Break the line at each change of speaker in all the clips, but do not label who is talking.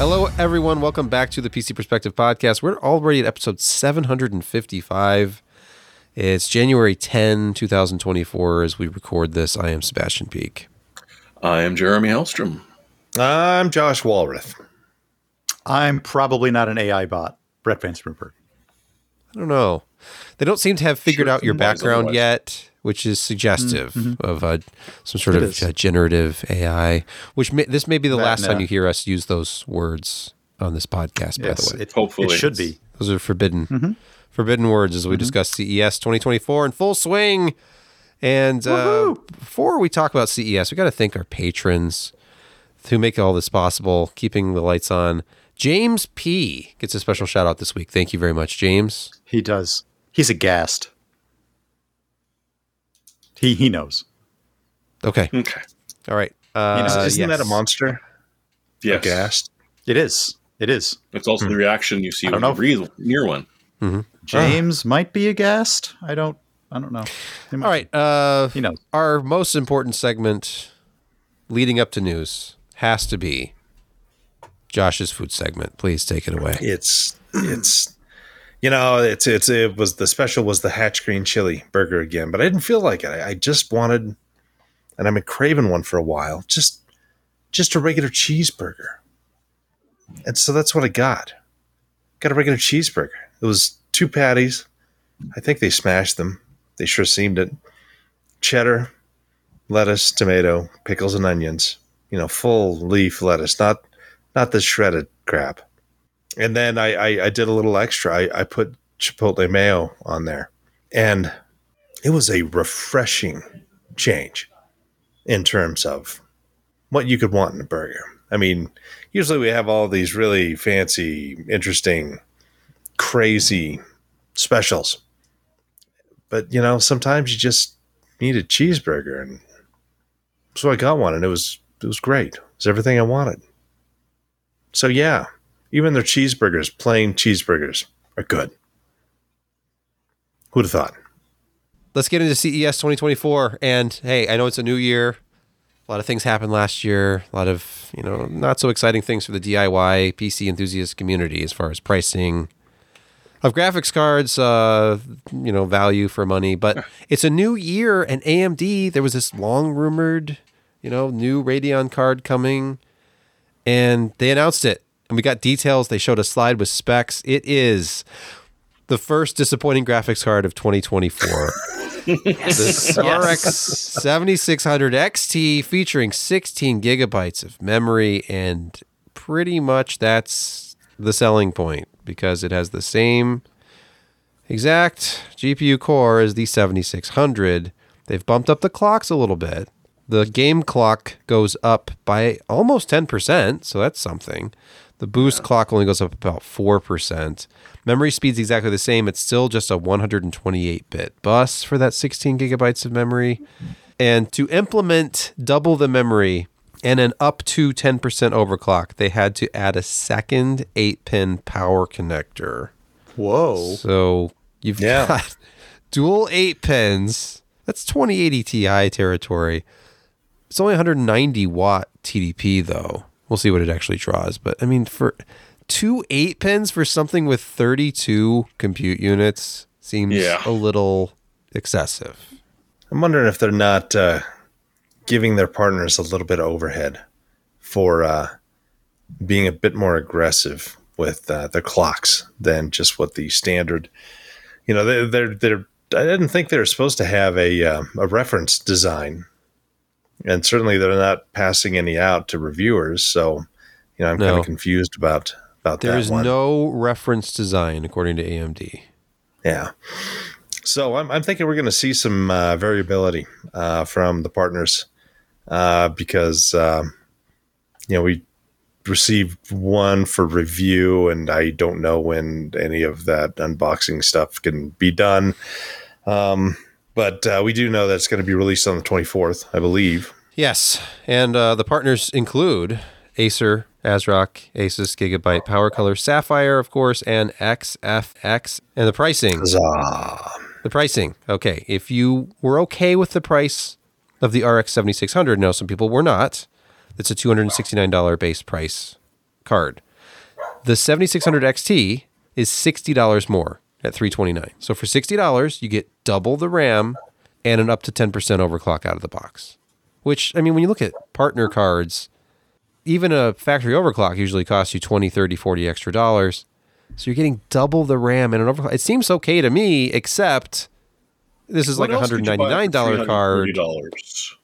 Hello, everyone. Welcome back to the PC Perspective Podcast. We're already at episode 755. It's January 10, 2024, as we record this. I am Sebastian Peak.
I am Jeremy Hellstrom.
I'm Josh Walrath.
I'm probably not an AI bot. Brett Van Spruberg.
I don't know. They don't seem to have figured
Sure,
out your background
otherwise.
yet, which is suggestive of uh, some sort
It
of uh, generative AI. Which may, this may be the
That
last
and,
time you hear us use those words on this podcast. by the way,
it,
Hopefully.
it should be.
Those are forbidden, forbidden words as we discuss E CES 2024 in full swing. And uh, before we talk about CES, we got to thank our patrons who make all this possible, keeping the lights on. James P gets a special shout out this week. Thank you very much, James.
He does. He's aghast. He he knows.
Okay,
Okay.
all right. Uh,
Isn't isn't that a monster?
Yes.
Aghast?
It is. It is.
It's also the reaction you see when
don't
you breathe near one.
James might be aghast. I don't. I don't know. Might-
All right. Uh,
He knows.
our most important segment leading up to news has to be Josh's food segment. Please take it away.
It's it's you know it's it's it was the special was the hatch green chili burger again, but I didn't feel like it. I, I just wanted, and I've been craving one for a while. Just just a regular cheeseburger, and so that's what I got. Got a regular cheeseburger. It was two patties. I think they smashed them. They sure seemed it. Cheddar, lettuce, tomato, pickles, and onions. You know, full leaf lettuce, not not the shredded crap. And then I, I, I did a little extra. I, I put chipotle mayo on there, and it was a refreshing change in terms of what you could want in a burger. I mean, usually we have all these really fancy, interesting, crazy specials, but you know, sometimes you just need a cheeseburger, and so I got one, and it was it was great. It was everything I wanted. So yeah, even their cheeseburgers, plain cheeseburgers, are good. Who'd have thought?
Let's get into CES 2024. And hey, I know it's a new year. A lot of things happened last year. A lot of, you know, not so exciting things for the DIY PC enthusiast community as far as pricing of graphics cards, uh, you know, value for money. But it's a new year, and AMD, there was this long rumored, you know, new Radeon card coming, and they announced it. And we got details. They showed a slide with specs. It is the first disappointing graphics card of 2024. the RX 7600 XT featuring 16 gigabytes of memory, and pretty much that's the selling point because it has the same exact GPU core as the 7600. They've bumped up the clocks a little bit. The game clock goes up by almost 10%, so that's something. The boost clock only goes up about 4%. Memory speed's exactly the same. It's still just a 128 bit bus for that 16 gigabytes of memory. And to implement double the memory and an up to 10% overclock, they had to add a second 8 pin power connector.
Whoa.
So you've
Yeah.
got dual 8 pins. That's 2080 Ti territory. It's only 190 watt TDP though. We'll see what it actually draws. But I mean, for two 8 pins for something with 32 compute units seems
Yeah.
a little excessive.
I'm wondering if they're not uh, giving their partners a little bit of overhead for uh, being a bit more aggressive with uh, their clocks than just what the standard. You know, they're they're, they're I didn't think they were supposed to have a uh, a reference design, and certainly they're not passing any out to reviewers. So, you know, I'm kind of confused about about
There
There
is
one.
no reference design according to AMD.
Yeah. So I'm, I'm thinking we're going to see some uh, variability uh, from the partners uh, because, um, you know, we received one for review and I don't know when any of that unboxing stuff can be done. Um, but uh, we do know that it's going to be released on the 24th, I believe.
Yes, and uh, the partners include Acer, ASRock, Asus, Gigabyte, PowerColor, Sapphire, of course, and XFX. And the pricing,
Huzzah.
the pricing. Okay, if you were okay with the price of the RX 7600, no, some people were not. It's a $269 base price card. The 7600 XT is $60 more at 329. So for $60, you get double the RAM and an up to 10% overclock out of the box. Which, I mean, when you look at partner cards, even a factory overclock usually costs you 20, 30, 40 extra dollars. So you're getting double the RAM and an overclock. It seems okay to me, except this is like a
What else could you buy for
$199 card.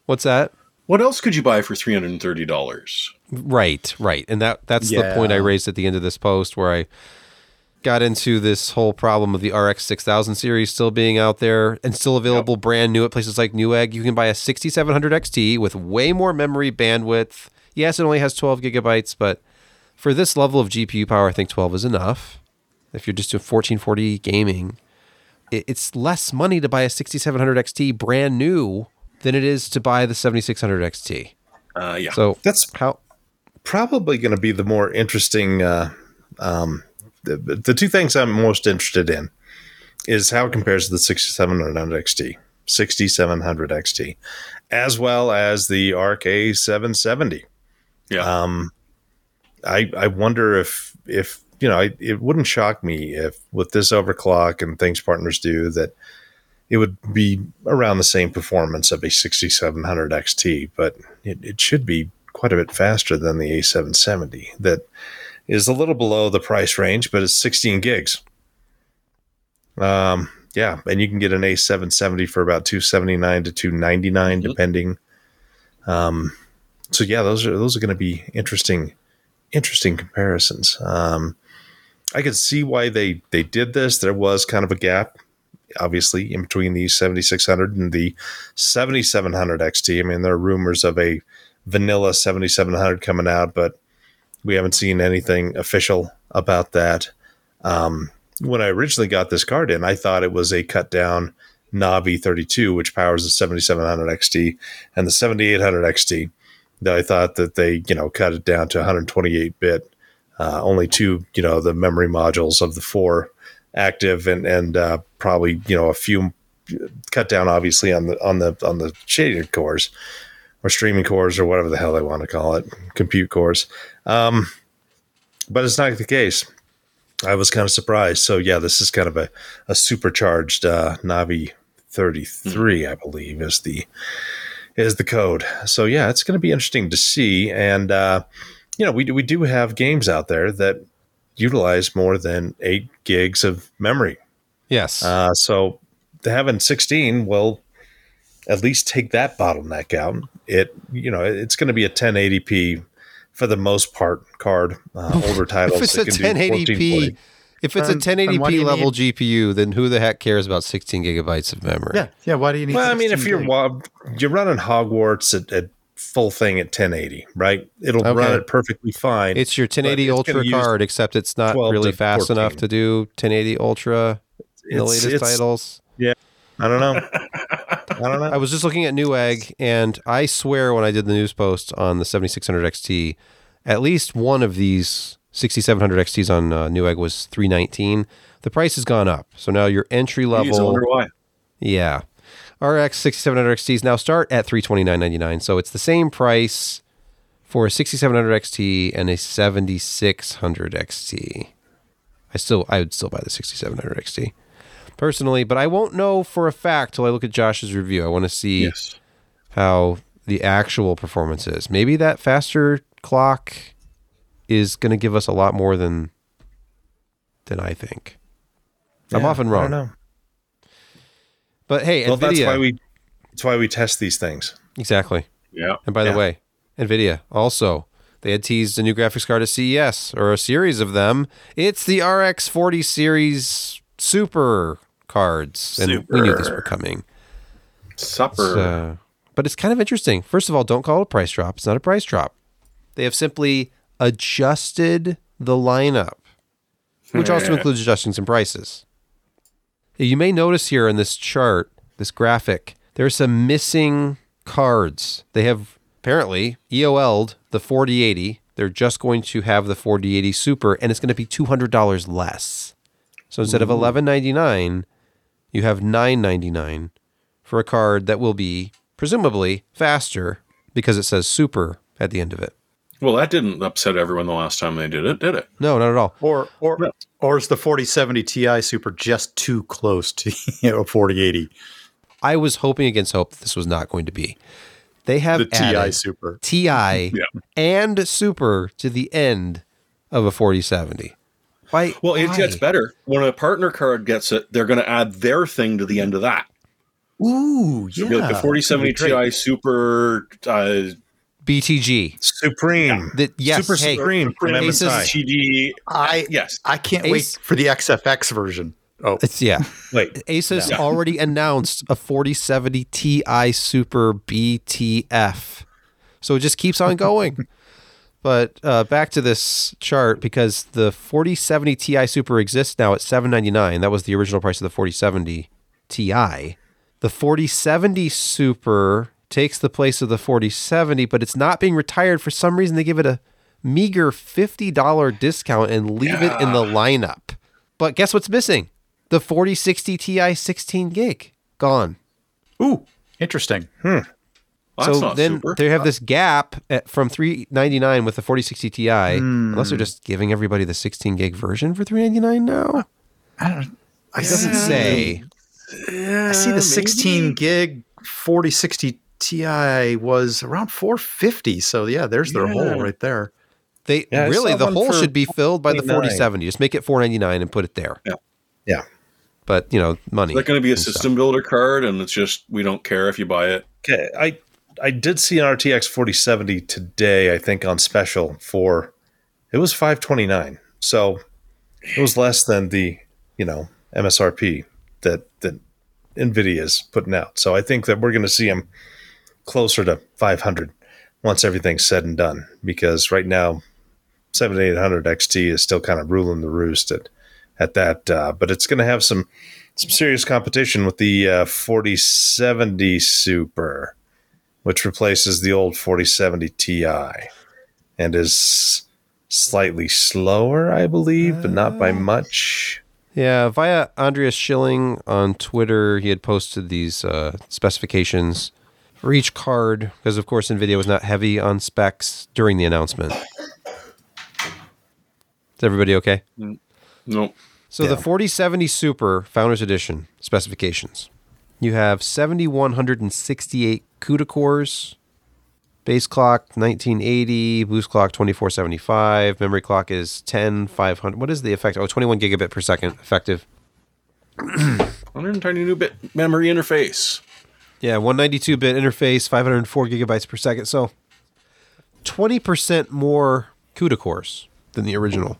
What's that?
What else could you buy for three hundred and thirty dollars?
Right, right. And that that's the point I raised at the end of this post where I got into this whole problem of the RX 6000 series still being out there and still available brand new at places like Newegg. You can buy a 6700 XT with way more memory bandwidth. Yes, it only has 12 gigabytes, but for this level of GPU power, I think 12 is enough. If you're just doing 1440 gaming, it's less money to buy a 6700 XT brand new than it is to buy the 7600 XT.
Uh, yeah.
So
That's
how
probably going to be the more interesting. Uh, um, the, the two things I'm most interested in is how it compares to the 6700 XT, 6700 XT, as well as the Arc 770.
yeah.
Um, I I wonder if if you know I, it wouldn't shock me if with this overclock and things partners do that it would be around the same performance of a 6700 XT, but it, it should be quite a bit faster than the A770 that is a little below the price range, but it's 16 gigs. Um, yeah, and you can get an A770 for about 279 to 299
Mhm.
depending. Um, so yeah, those are those are going to be interesting, interesting comparisons. Um, I could see why they they did this. There was kind of a gap, obviously, in between the 7600 and the 7700 XT. I mean, there are rumors of a vanilla 7700 coming out, but we haven't seen anything official about that. Um, when I originally got this card in, I thought it was a cut down Navi 32, which powers the 7700 XT and the 7800 XT. That I thought that they, you know, cut it down to 128 bit, uh, only two, you know, the memory modules of the four active, and and uh, probably, you know, a few cut down, obviously on the on the on the shaded cores or streaming cores or whatever the hell they want to call it, compute cores. Um, but it's not the case. I was kind of surprised. So yeah, this is kind of a, a supercharged uh, Navi 33, I believe, is the is the code. So yeah, it's going to be interesting to see. And uh, you know, we do, we do have games out there that utilize more than eight gigs of memory.
Yes.
Uh, so having 16 will at least take that bottleneck out. It you know it's going to be a 1080p for the most part card. Uh, older titles
if it's a
can do
1080p, if it's a
And- and
1080p
do you
level GPU, then who the heck cares about 16 gigabytes of memory?
Yeah, yeah. Why do you need?
Well, I mean, if you're
gig?
you're running Hogwarts at, at full thing at 1080, right? It'll
Okay.
run it perfectly fine.
It's your 1080 Ultra card, except it's not really
to
fast enough to do 1080 Ultra in the latest
it's-
titles.
I don't know. I don't know.
I was just looking at Newegg, and I swear when I did the news post on the 7600 XT, at least one of these 6700 XTs on uh, Newegg was 319. The price has gone up, so now your entry
Geez, I
level,
wonder why.
yeah, RX 6700 XTs now start at 329.99. So it's the same price for a 6700 XT and a 7600 XT. I still, I would still buy the 6700 XT personally, but I won't know for a fact till I look at Josh's review. I want to see
Yes.
how the actual performance is. Maybe that faster clock is going to give us a lot more than than I think. I'm
Yeah,
often
I
wrong.
don't know.
But hey,
Well, that's why we that's why we test these things.
exactly.
Yeah.
And by the way, Nvidia also they had teased a new graphics card at CES or a series of them. It's the RX 40 series Super cards, and we knew these were coming.
Supper.
So, but it's kind of interesting. First of all, don't call it a price drop. It's not a price drop. They have simply adjusted the lineup, which also hmm. includes adjustments in prices. You may notice here in this chart, this graphic, there are some missing cards. They have apparently EOL'd the 4080. They're just going to have the 4080 Super, and it's going to be $200 less. So instead of hmm. 1199 you have 999 for a card that will be presumably faster because it says super at the end of it.
Well, that didn't upset everyone the last time they did it, did it?
No, not at all.
Or or
Yeah.
or is the 4070 Ti Super just too close to you know 4080?
I was hoping against hope that this was not going to be. They have
The Ti Super.
TI and Super to the end of a 4070. Why?
Well, it
why?
gets better. When a partner card gets it, they're going to add their thing to the end of that.
Ooh,
It'll
yeah.
like the 4070
That'd be great.
Ti Super uh,
BTF.
Supreme.
That yes,
Super
hey,
Supreme from
Asus-
MSI.
TD.
I
Yes.
I can't
Ace-
wait for the XFX version. Oh,
It's yeah.
Wait,
Asus
Yeah.
already announced a 4070 Ti Super BTF. So it just keeps on going. but uh, back to this chart because the 4070 Ti Super exists now at 799. That was the original price of the 4070 Ti. The 4070 Super takes the place of the 4070, but it's not being retired. For some reason, they give it a meager $50 discount and leave it in the lineup. But guess what's missing? The 4060 Ti 16 gig. Gone.
ooh, interesting.
That's
so
not
then
super.
they have this gap at, from 399 with the 4060 Ti, unless
Hmm.
they're just giving everybody the 16 gig version for 399 now.
I don't. I
It doesn't
see,
say.
I see the 16 gig 4060 Ti was around 450. So yeah, there's their
Yeah.
hole right there.
They
Yeah,
really the hole should be filled by the 4070. Just make it 499 and put it there.
yeah. Yeah.
But you know, money.
Is that going to be a
and stuff.
system builder card, and it's just we don't care if you buy it?
Okay, I I did see an RTX 4070 today. I think on special for it was 529. So it was less than the you know MSRP that that Nvidia's putting out. So I think that we're going to see them closer to 500 once everything's said and done. Because right now, 7800 XT is still kind of ruling the roost at at that. Uh, but it's going to have some some serious competition with the uh, 4070 Super, which replaces the old 4070 Ti, and is slightly slower, I believe, but not by much.
Yeah, via Andreas Schilling on Twitter, he had posted these uh, specifications for each card because, of course, NVIDIA was not heavy on specs during the announcement. Is everybody okay?
No.
So the 4070 Super Founders Edition specifications. You have 7168 CUDA cores, base clock 1980, boost clock 2475, memory clock is 10500. What is the effect? Oh, 21 gigabit per second effective.
120 new bit memory interface.
Yeah, 192 bit interface, 504 gigabytes per second. So 20% more CUDA cores than the original.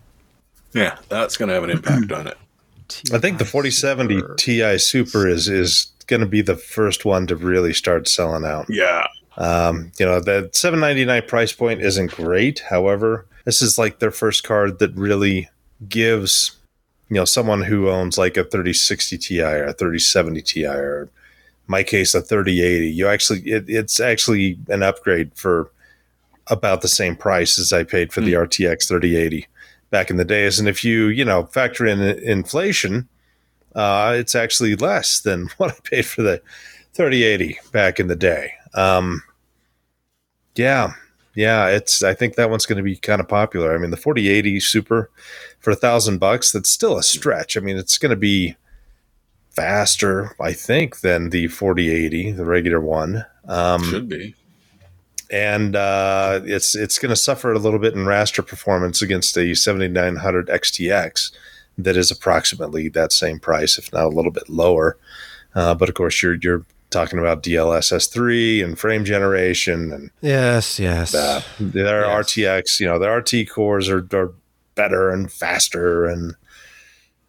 Yeah, that's going to have an impact on it.
I think the 4070 Ti Super is is going to be the first one to really start selling out.
Yeah.
Um, you know, the 799 price point isn't great. However, this is like their first card that really gives, you know, someone who owns like a 3060 Ti or a 3070 Ti or my case a 3080. You actually it, it's actually an upgrade for about the same price as I paid for the RTX 3080 back in the days. And if you, you know, factor in inflation, uh, it's actually less than what I paid for the 3080 back in the day. Um, yeah, yeah, it's. I think that one's going to be kind of popular. I mean, the 4080 Super for a thousand bucks, that's still a stretch. I mean, it's going to be faster, I think, than the 4080, the regular one. Um,
Should be.
and uh, it's it's going to suffer a little bit in raster performance against the 7900 XTX that is approximately that same price, if not a little bit lower. Uh, but of course, you're you're talking about DLSS3 and frame generation, and
Yes, yes.
uh, their
Yes.
RTX, you know, their RT cores are, are better and faster, and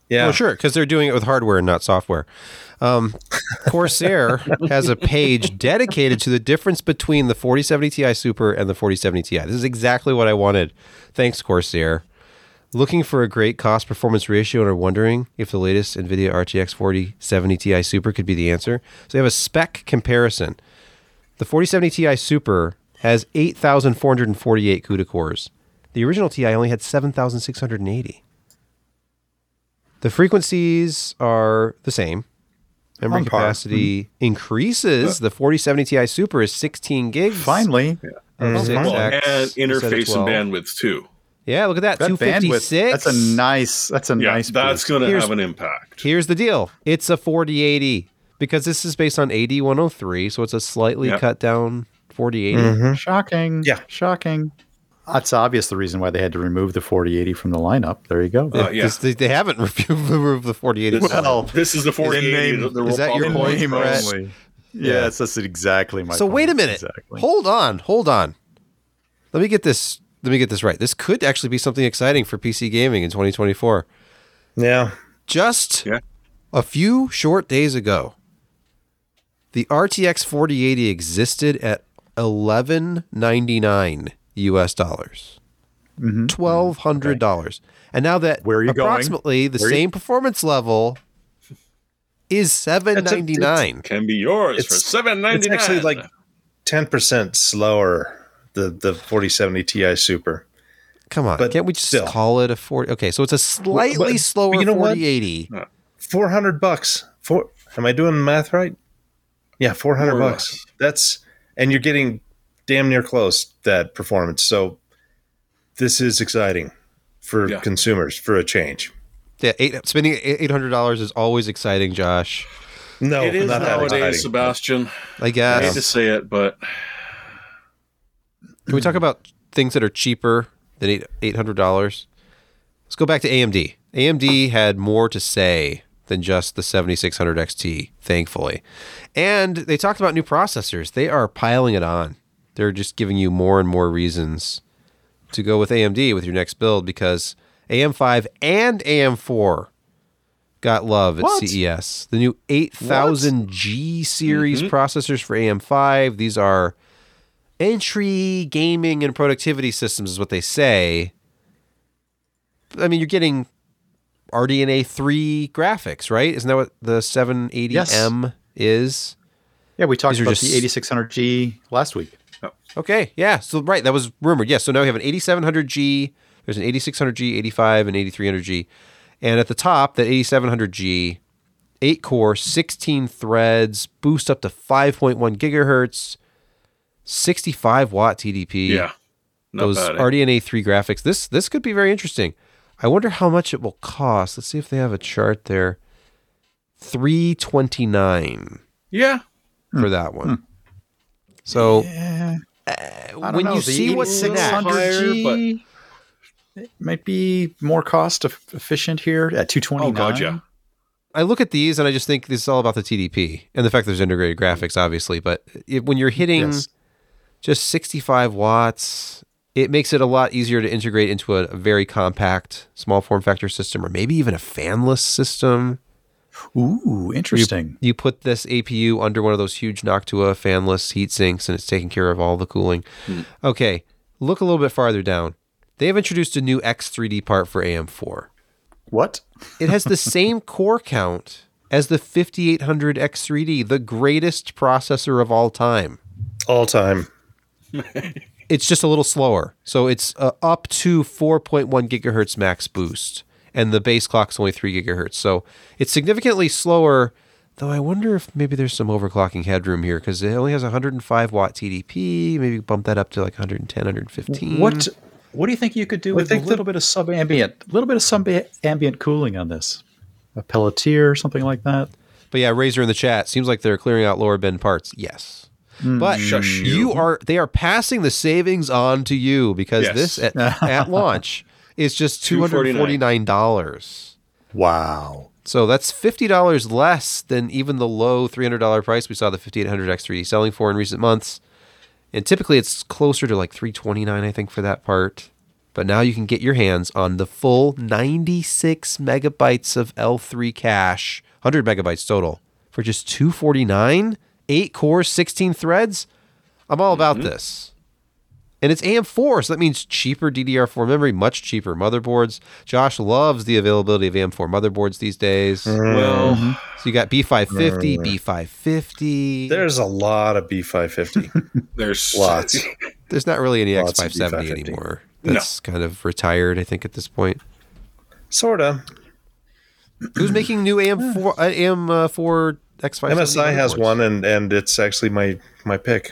yeah,
Well, sure, because they're doing it with hardware and not software. Um, Corsair has a page dedicated to the difference between the 4070 Ti Super and the 4070 Ti. This is exactly what I wanted. Thanks, Corsair. Looking for a great cost performance ratio and are wondering if the latest NVIDIA RTX 4070 Ti Super could be the answer? So they have a spec comparison. The 4070 Ti Super has 8,448 CUDA cores. The original Ti only had 7,680. The frequencies are the same. Memory
On par.
capacity increases. The 4070 Ti Super is 16 gigs.
Finally,
oh,
of.
6x
Well, and interface and bandwidth too.
Yeah, look at that,
That bandwidth.
256.
That's a nice. That's a
Yeah,
nice.
that's going to have an impact.
Here's the deal. It's a 4080 because this is based on AD103, so it's a slightly
Yep.
cut down 4080.
Mhm.
Shocking.
Yeah.
Shocking. That's obvious. The reason why they had to remove the 4080 from the lineup. There you go.
Uh, yeah.
This- they, they haven't removed, removed the 4080.
This,
Well,
this is the 4080.
name-
the
is that your
Republic
point,
Pro-
Brett?
Only. Yes, that's exactly my.
so
point.
wait a minute.
Exactly.
Hold on. Hold on. Let me get this. Let me get this right. This could actually be something exciting for PC gaming in 2024.
Yeah.
Just
Yeah.
a few short days ago, the RTX 4080 existed at 1199 US dollars. Mm-hmm. Twelve hundred dollars, and now that
Where are you going?
approximately the
Where are you-
same performance level is seven ninety nine.
Can be yours for
It's-
seven ninety
It's actually like 10% slower, the, the 4070 Ti Super.
Come on,
but
can't we just
still.
call it a forty? Okay, so it's a slightly
but
slower
you know what?
forty eighty.
Uh, 400 bucks. Four, am I doing the math right? Yeah, 400
More
bucks.
less.
That's, and you're getting damn near close that performance. So this is exciting for
Yeah.
consumers for a change.
Yeah, eight, spending eight hundred dollars is always exciting, Josh.
No,
it is
not
nowadays,
exciting.
Sebastian.
I guess
I hate to say it, but
Can we talk mm-hmm. about things that are cheaper than eight hundred dollars? Let's go back to AMD. AMD had more to say than just the 7600 XT, thankfully. And they talked about new processors. They are piling it on. They're just giving you more and more reasons to go with AMD with your next build because AM5 and AM4 got love at
What?
CES. The new 8000G series mm-hmm. processors for AM5. These are entry gaming and productivity systems is what they say. I mean, you're getting RDNA 3 graphics, right? Isn't that what the 780M is?
Yeah, we talked
These
about
just-
the 8600G last week.
Oh, okay, yeah. So right, that was rumored. Yes. So now we have an 8700G. There's an 8600G, 85, and 8300G, and at the top, that 8700G, eight core, 16 threads, boost up to 5.1 gigahertz, 65 watt TDP.
yeah, not
those
bad. eh?
RDNA three graphics. This this could be very interesting. I wonder how much it will cost. Let's see if they have a chart there. Three twenty nine
yeah,
for hmm. that one. Hmm. So
Yeah, uh,
when you see what's next,
8600G it might be more cost efficient here at 229.
Oh, God, yeah.
I look at these and I just think this is all about the TDP and the fact there's integrated graphics, obviously. But it, when you're hitting
Yes.
Just 65 watts, it makes it a lot easier to integrate into a, a very compact small form factor system or maybe even a fanless system.
Ooh, interesting.
You put this APU under one of those huge Noctua fanless heat sinks and it's taking care of all the cooling. Hmm. Okay, look a little bit farther down. They have introduced a new X3D part for AM4.
What?
It has the same core count as the 5800 X3D, the greatest processor of all time.
All time.
It's just a little slower. So it's uh, up to 4.1 gigahertz max boost, and the base clock's only 3 gigahertz. So it's significantly slower, though I wonder if maybe there's some overclocking headroom here because it only has 105 watt TDP. Maybe bump that up to like 110, 115.
What? What do you think you could do with a
think
little bit of sub-ambient, a little bit of sub-ambient cooling on this? A Peltier, or something like that.
But yeah, Razor in the chat seems like they're clearing out lower bin parts. Yes. Mm. But
Shush
you
you.
are they are passing the savings on to you because
Yes.
this at, at launch is just two hundred forty nine dollars.
Wow.
So that's fifty dollars less than even the low three hundred dollar price we saw the fifty eight hundred X3D selling for in recent months. And typically it's closer to like three twenty nine, I think, for that part. But now you can get your hands on the full ninety six megabytes of L three cache, hundred megabytes total, for just two forty nine, eight cores, sixteen threads. I'm all about mm-hmm. this. And it's AM4, so that means cheaper DDR4 memory, much cheaper motherboards. Josh loves the availability of AM4 motherboards these days.
well, mm-hmm.
So you got B550, mm-hmm. B550.
There's a lot of B550.
there's
Lots.
There's not really any
Lots
X570
B550.
anymore.
No.
That's kind of retired, I think, at this point.
Sorta.
Who's making new AM4 uh, AM4 uh, X570?
MSI has
motherboards?
one, and and it's actually my my pick.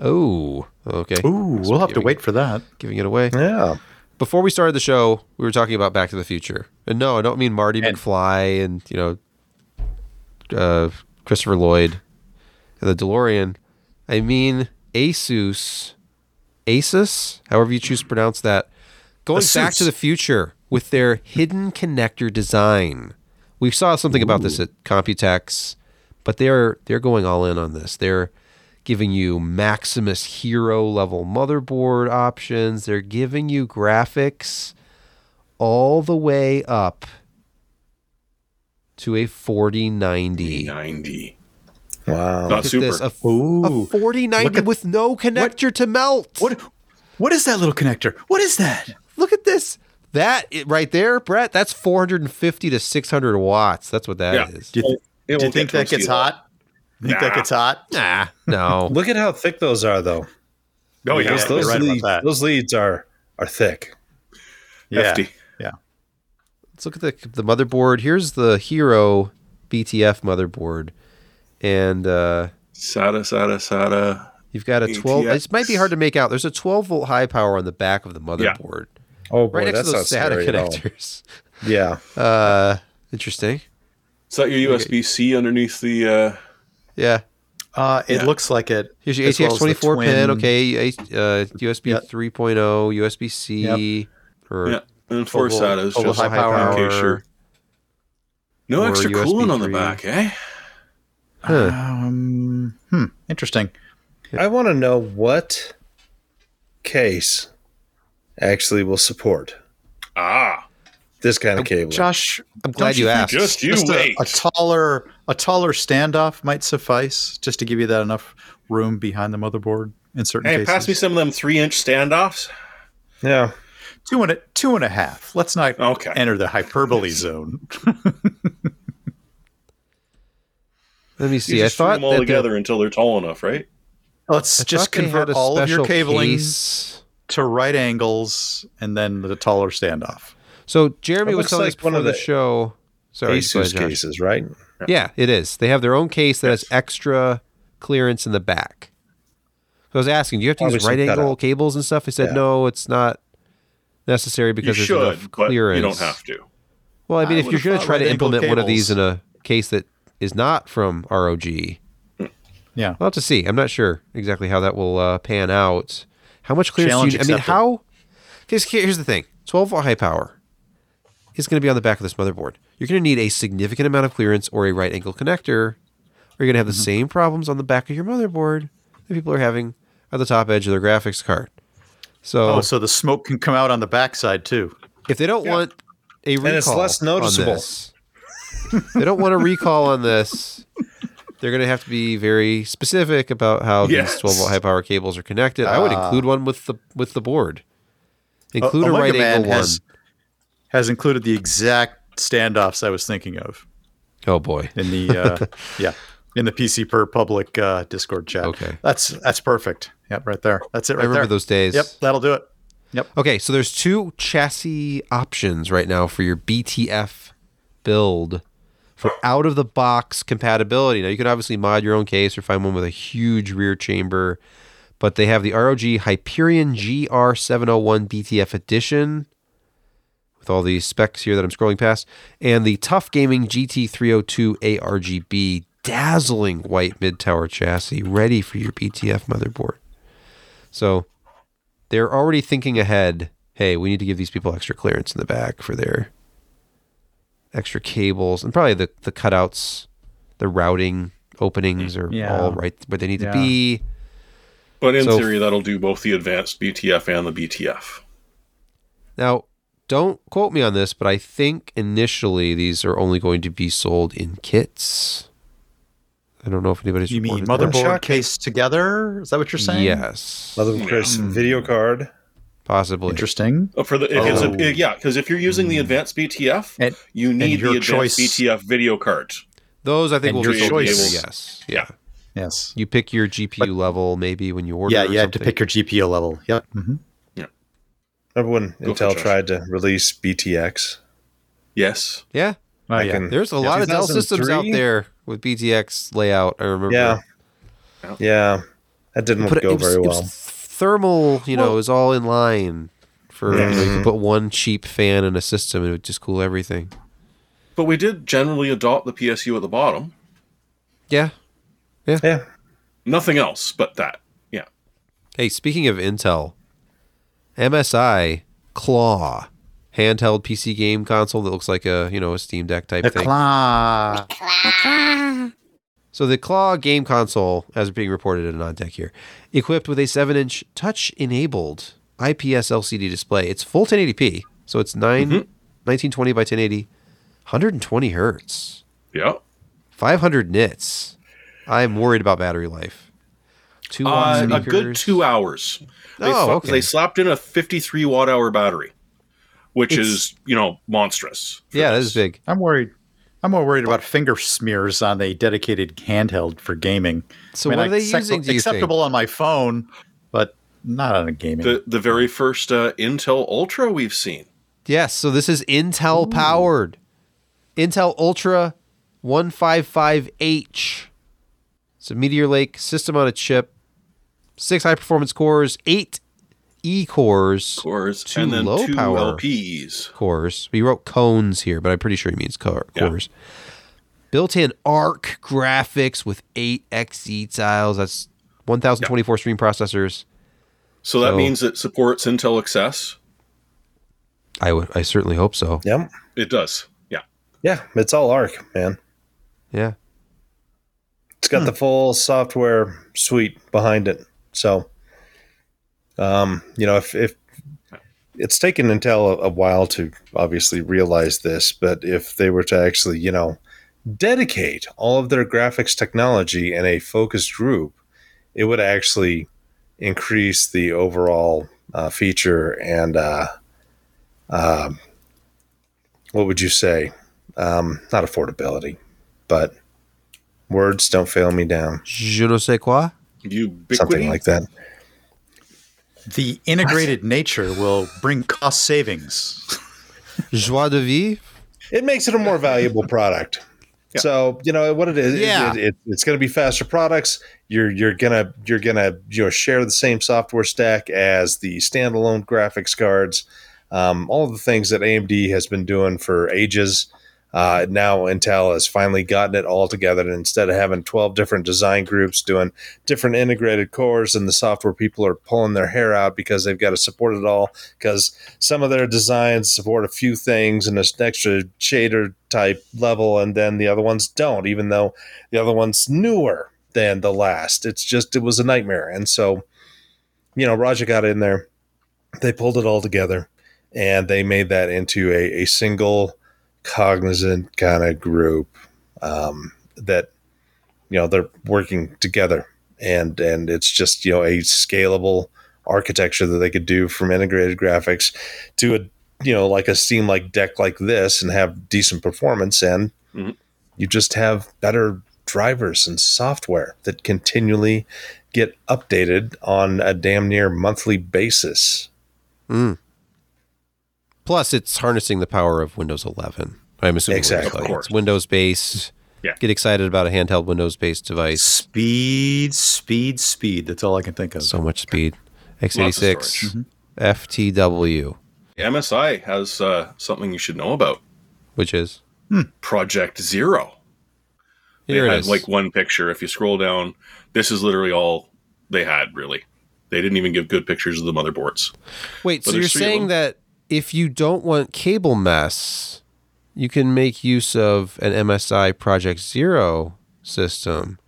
Oh, okay.
Ooh, we'll have to
giving-
wait for that.
Giving it away.
Yeah.
Before we started the show, we were talking about Back to the Future. And no, I don't mean Marty
And-
McFly and, you know, uh, Christopher Lloyd and the DeLorean. I mean Asus, Asus, however you choose to pronounce that, going back
Asus.
to the future with their hidden connector design. We saw something about this at Computex, but they're they're going all in on this. They're giving you Maximus Hero level motherboard options. They're giving you graphics all the way up to a 4090.
90.
Wow.
Not
Look at
super.
this, a, a 4090
at-
with no connector to melt.
What? What is that little connector? What is that?
Look at this. That right there, Brett. That's 450 to 600 watts. That's what that is.
yeah.
Do you,
It
do you think that gets
toasty at
hot? Think that gets hot?
Nah, no.
Look at how thick those are, though.
Oh, yeah.
those,
you're
those,
right about
leads,
that.
those leads are are thick.
Yeah.
Hefty.
Yeah.
Let's look at the the motherboard. Here's the Hero BTF motherboard, and uh,
SATA, SATA, SATA.
you've got a 12.
ATX.
It might be hard to make out. There's a 12 volt high power on the back of the motherboard,
Oh boy,
right next
that's
to
not
those SATA
scary at all.
connectors.
Yeah.
Uh, interesting.
Is that your USB C underneath the. Uh,
Yeah.
Uh, it
Yeah.
looks like it.
Here's your
as well
ATX
as the
24 pin. Okay. Uh, USB
Yep.
3.0, USB C, or
yeah. And four
12 volt-
SATAs. Just
high power.
in case you're- No extra
USB
coolant on the back, eh?
Huh.
Um, hmm. Interesting.
I want to know what case actually will support
Ah.
This kind of cable.
Josh,
I'm glad you,
you
asked.
Just you
just a,
wait.
a taller a taller standoff might suffice just to give you that enough room behind the motherboard in certain cases.
hey,
cases.
pass me some of them three inch standoffs.
Yeah.
two and a two and a half. Let's not
Okay.
enter the hyperbole zone.
Let me see. I
just screw
thought
them all
that
together until they're tall enough, right?
Let's
I
just convert all of your
special
cabling
case.
to right angles and then the taller standoff.
So Jeremy was telling
like
us
one
before
of
the,
the
show. Sorry,
Asus
ahead,
cases, right?
Yeah, it is. They have their own case that has extra clearance in the back. So I was asking, do you have to use right angle cables and stuff? I said
Yeah.
no, it's not necessary
You
because there's
should,
enough
but
clearance.
you don't have to.
Well, I mean,
I
if you're going to try to
right-angle
implement one of these in a case that is not from ROG,
Yeah.
I'll have to see. I'm not sure exactly how that will uh, pan out. How much clearance
Challenge
do you I mean, how? Because here's the thing 12 volt high power is going to be on the back of this motherboard. You're going to need a significant amount of clearance or a right angle connector, or you're going to have the
Mm-hmm.
same problems on the back of your motherboard that people are having at the top edge of their graphics card. So
Oh, so the smoke can come out on the backside too.
if they don't want a recall, and
it's less noticeable.
On this, they don't want a recall on this. They're going to have to be very specific about how
Yes.
these 12 volt high power cables are connected. I would
Ah.
include one with the with the board. Include a
Omega
right
Man
angle one.
has, has included the exact standoffs I was thinking of
Oh boy.
in the uh, yeah in the PC per public uh, Discord chat.
Okay.
that's that's perfect. Yep, right there. That's it. Right
I remember
there.
those days.
Yep, that'll do it. Yep.
Okay, so there's two chassis options right now for your BTF build for out of the box compatibility. Now you can obviously mod your own case or find one with a huge rear chamber, but they have the ROG Hyperion GR701 BTF edition with all these specs here that I'm scrolling past and the Tough Gaming GT302 ARGB dazzling white mid-tower chassis ready for your BTF motherboard. So, they're already thinking ahead. Hey, we need to give these people extra clearance in the back for their extra cables and probably the the cutouts, the routing openings are
Yeah.
all right where they need
Yeah.
to be.
But in
So-
theory, that'll do both the advanced BTF and the BTF.
Now, don't quote me on this, but I think initially these are only going to be sold in kits. I don't know if anybody's
You mean
reported that.
motherboard case together? Is that what you're saying?
Yes,
Mother Chris video card.
possibly.
Interesting.
Uh, For the if it's
Oh.
a, yeah, because if you're using the advanced BTF,
And-
you need
your
the advanced
choice-
BTF video cards.
Those I think
And
will
your
be able
choice-
Yes, yeah.
Yeah.
Yes.
You pick your GPU level maybe when you order.
Yeah,
or
you have to pick your GPU level. Yep. hmm
Remember when
Go
Intel tried to release BTX?
Yes.
Yeah,
Oh,
Back
yeah.
in-
there's a
Yeah,
lot of Dell systems out there with BTX layout. I remember.
Yeah. Yeah. That didn't
Put it,
go
it was,
very
it
well.
was thermal, you know,
Well-
it was all in line for you, know, you could mm-hmm. put one cheap fan in a system and it would just cool everything.
But we did generally adopt the PSU at the bottom.
Yeah.
Yeah. yeah.
Nothing else but that. Yeah.
Hey, speaking of Intel, MSI Claw handheld PC game console that looks like a you know a Steam Deck type
The
thing.
claw.
So the Claw game console, as being reported in on deck here, equipped with a 7-inch touch-enabled IPS LCD display. It's full 1080p, so it's 9 1920 by 1080, 120 hertz,
Yeah.
500 nits. I'm worried about battery life. Two watt
Uh, a good two hours. They,
Oh,
fu-
okay.
they slapped in a 53 watt hour battery, which
It's-
is, you know, monstrous.
Yeah, that
this.
is big.
I'm worried. I'm more worried about finger smears on a dedicated handheld for gaming.
So what are they
accept-
using? Do you think?
acceptable on my phone, but not on a gaming.
The, the very first uh, Intel Ultra we've seen.
Yes, so this is Intel powered. Intel Ultra 155H. It's a Meteor Lake system on a chip. Six high performance cores, eight E cores.
cores,
Two
and then
low
two
power.
LPs.
Cores. We wrote cones here, but I'm pretty sure he means core,
Yeah.
cores. Built in ARC graphics with eight XE tiles. That's 1024 stream processors.
So that
So-
means it supports Intel XeSS.
I would, I certainly hope so.
Yep.
It does. Yeah.
Yeah. It's all ARC, man.
Yeah.
It's got hmm. the full software suite behind it. So, um, you know, if, if it's taken Intel a, a while to obviously realize this, but if they were to actually, you know, dedicate all of their graphics technology in a focused group, it would actually increase the overall uh, feature and uh, um what would you say? Um, not affordability, but words don't fail me down.
Je ne sais quoi.
Ubiquity.
Something like that.
the integrated nature will bring cost savings.
Joie de vivre.
It makes it a more valuable product.
Yeah.
So you know what it is.
Yeah.
It, it, it's going to be faster products. You're you're gonna you're gonna you know share the same software stack as the standalone graphics cards. Um, all of the things that AMD has been doing for ages. Uh, now Intel has finally gotten it all together, and instead of having twelve different design groups doing different integrated cores, and the software people are pulling their hair out because they've got to support it all. Because some of their designs support a few things and an extra shader type level, and then the other ones don't, even though the other one's newer than the last. It's just it was a nightmare, and so you know Raja got in there, they pulled it all together, and they made that into a, a single cognizant kind of group um, that you know they're working together. And and it's just you know a scalable architecture that they could do from integrated graphics to a you know like a steam like deck like this and have decent performance. And
Mhm.
you just have better drivers and software that continually get updated on a damn near monthly basis
Plus, it's harnessing the power of Windows 11. I'm assuming
Exactly.
Windows, it's Windows based.
Yeah.
Get excited about a handheld Windows based device.
Speed, speed, speed. That's all I can think of.
So much speed. X86. FTW,
MSI has uh, something you should know about.
which is
Project zero.
here
they
it
had
is.
like one picture. If you scroll down, this is literally all they had. Really, they didn't even give good pictures of the motherboards.
Wait, so you're
there's three of
saying that if you don't want cable mess, you can make use of an MSI Project Zero system.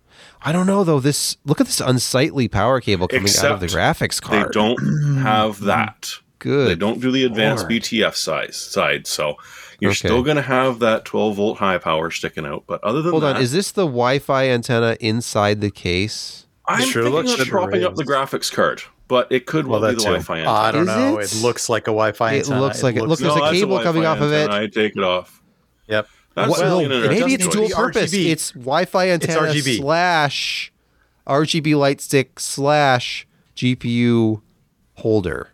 I don't know though. This look at this unsightly power cable coming out of the graphics card.
They don't have that.
Good.
They don't do the advanced
Lord.
BTF size side, so you're
Okay.
still going to have that 12 volt high power sticking out. But other than
Hold
that,
on. Is this the Wi-Fi antenna inside the case?
I'm
Sure
thinking
looks
of
like
propping up the graphics card, but it could well,
Well,
be the
too.
Wi-Fi antenna.
I don't
Is
know.
it?
It? looks like a Wi-Fi antenna.
It
antenna.
looks like it. Look,
looks-
there's a cable
Wi-Fi
coming off of it.
antenna. I take it off.
Yep.
That's
What-
really
no, maybe it's dual purpose.
RGB.
It's Wi-Fi antenna
RGB.
slash RGB light stick slash GPU holder.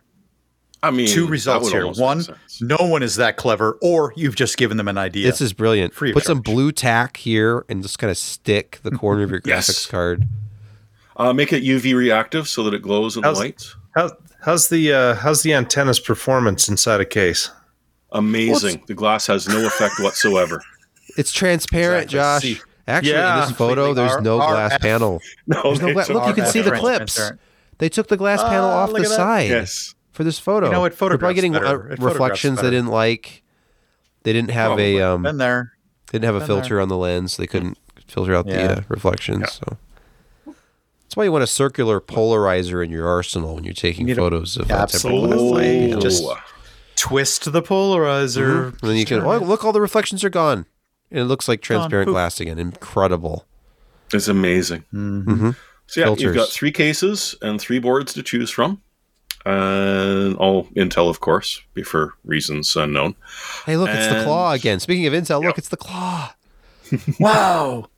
I mean,
Two results here. One, no one is that clever, or you've just given them an idea.
This is brilliant.
Free of
Put some blue tack here and just kind of stick the corner of your
Yes.
graphics card.
Uh, make it UV reactive so that it glows in the
How's-
lights.
How, how's the uh, how's the antenna's performance inside a case?
Amazing. the glass has no effect whatsoever.
It's transparent,
Exactly.
Josh.
See-
Actually, in this photo, there's
R-
no glass
RF.
panel.
No,
There's no gla-
took
look, you can
that
see the clips. They took the glass panel off the side
Yes.
for this photo.
You know, it
They're probably getting
better.
uh,
It
reflections they didn't like. They didn't have
Probably.
a um,
Been there.
didn't have a filter
there.
on the lens. They couldn't filter out the uh, reflections. So that's why you want a circular polarizer in your arsenal when you're taking
need a-
photos of uh,
Absolutely.
tempered glass.
Absolutely.
Oh,
Just- Twist the polarizer.
And then you can oh, look, all the reflections are gone, and it looks like transparent glass again. Incredible.
it's amazing.
Mm-hmm.
So yeah, you've got three cases and three boards to choose from, and all Intel, of course, be- for reasons unknown.
Hey, look, it's the claw again. Speaking of Intel, look, it's the claw.
Wow.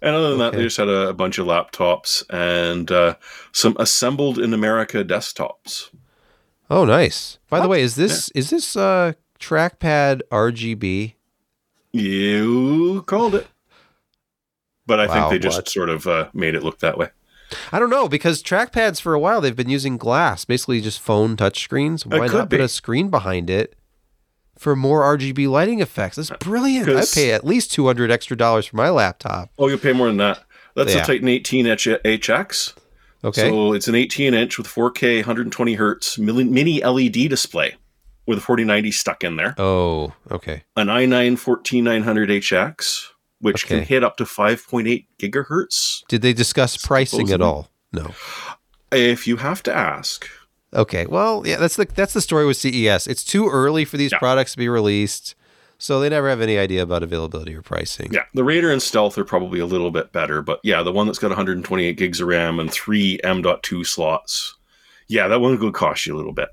And other than that, they just had a, a bunch of laptops and uh, some assembled in America desktops.
Oh, nice. By the way, is this is this uh trackpad RGB?
You called it. But I
Wow,
think they just
what?
sort of uh, made it look that way.
I don't know because trackpads for a while they've been using glass, basically just phone touchscreens. Why not put a screen behind it for more RGB lighting effects? That's brilliant. I pay at least two hundred extra dollars for my laptop.
Oh, you'll pay more than that. That's
Yeah.
a Titan 18 H- HX.
Okay.
So it's an 18 inch with 4K, 120 hertz mini LED display with a 4090 stuck in there.
oh, okay.
An i9 14900 HX, which
Okay.
can hit up to 5.8 gigahertz.
Did they discuss pricing at all? No.
If you have to ask,
Okay. Well, yeah, that's the that's the story with CES. It's too early for these
Yeah.
products to be released, so they never have any idea about availability or pricing.
yeah, the Raider and Stealth are probably a little bit better, but yeah, the one that's got 128 gigs of RAM and three M.2 slots, yeah, that one would cost you a little bit.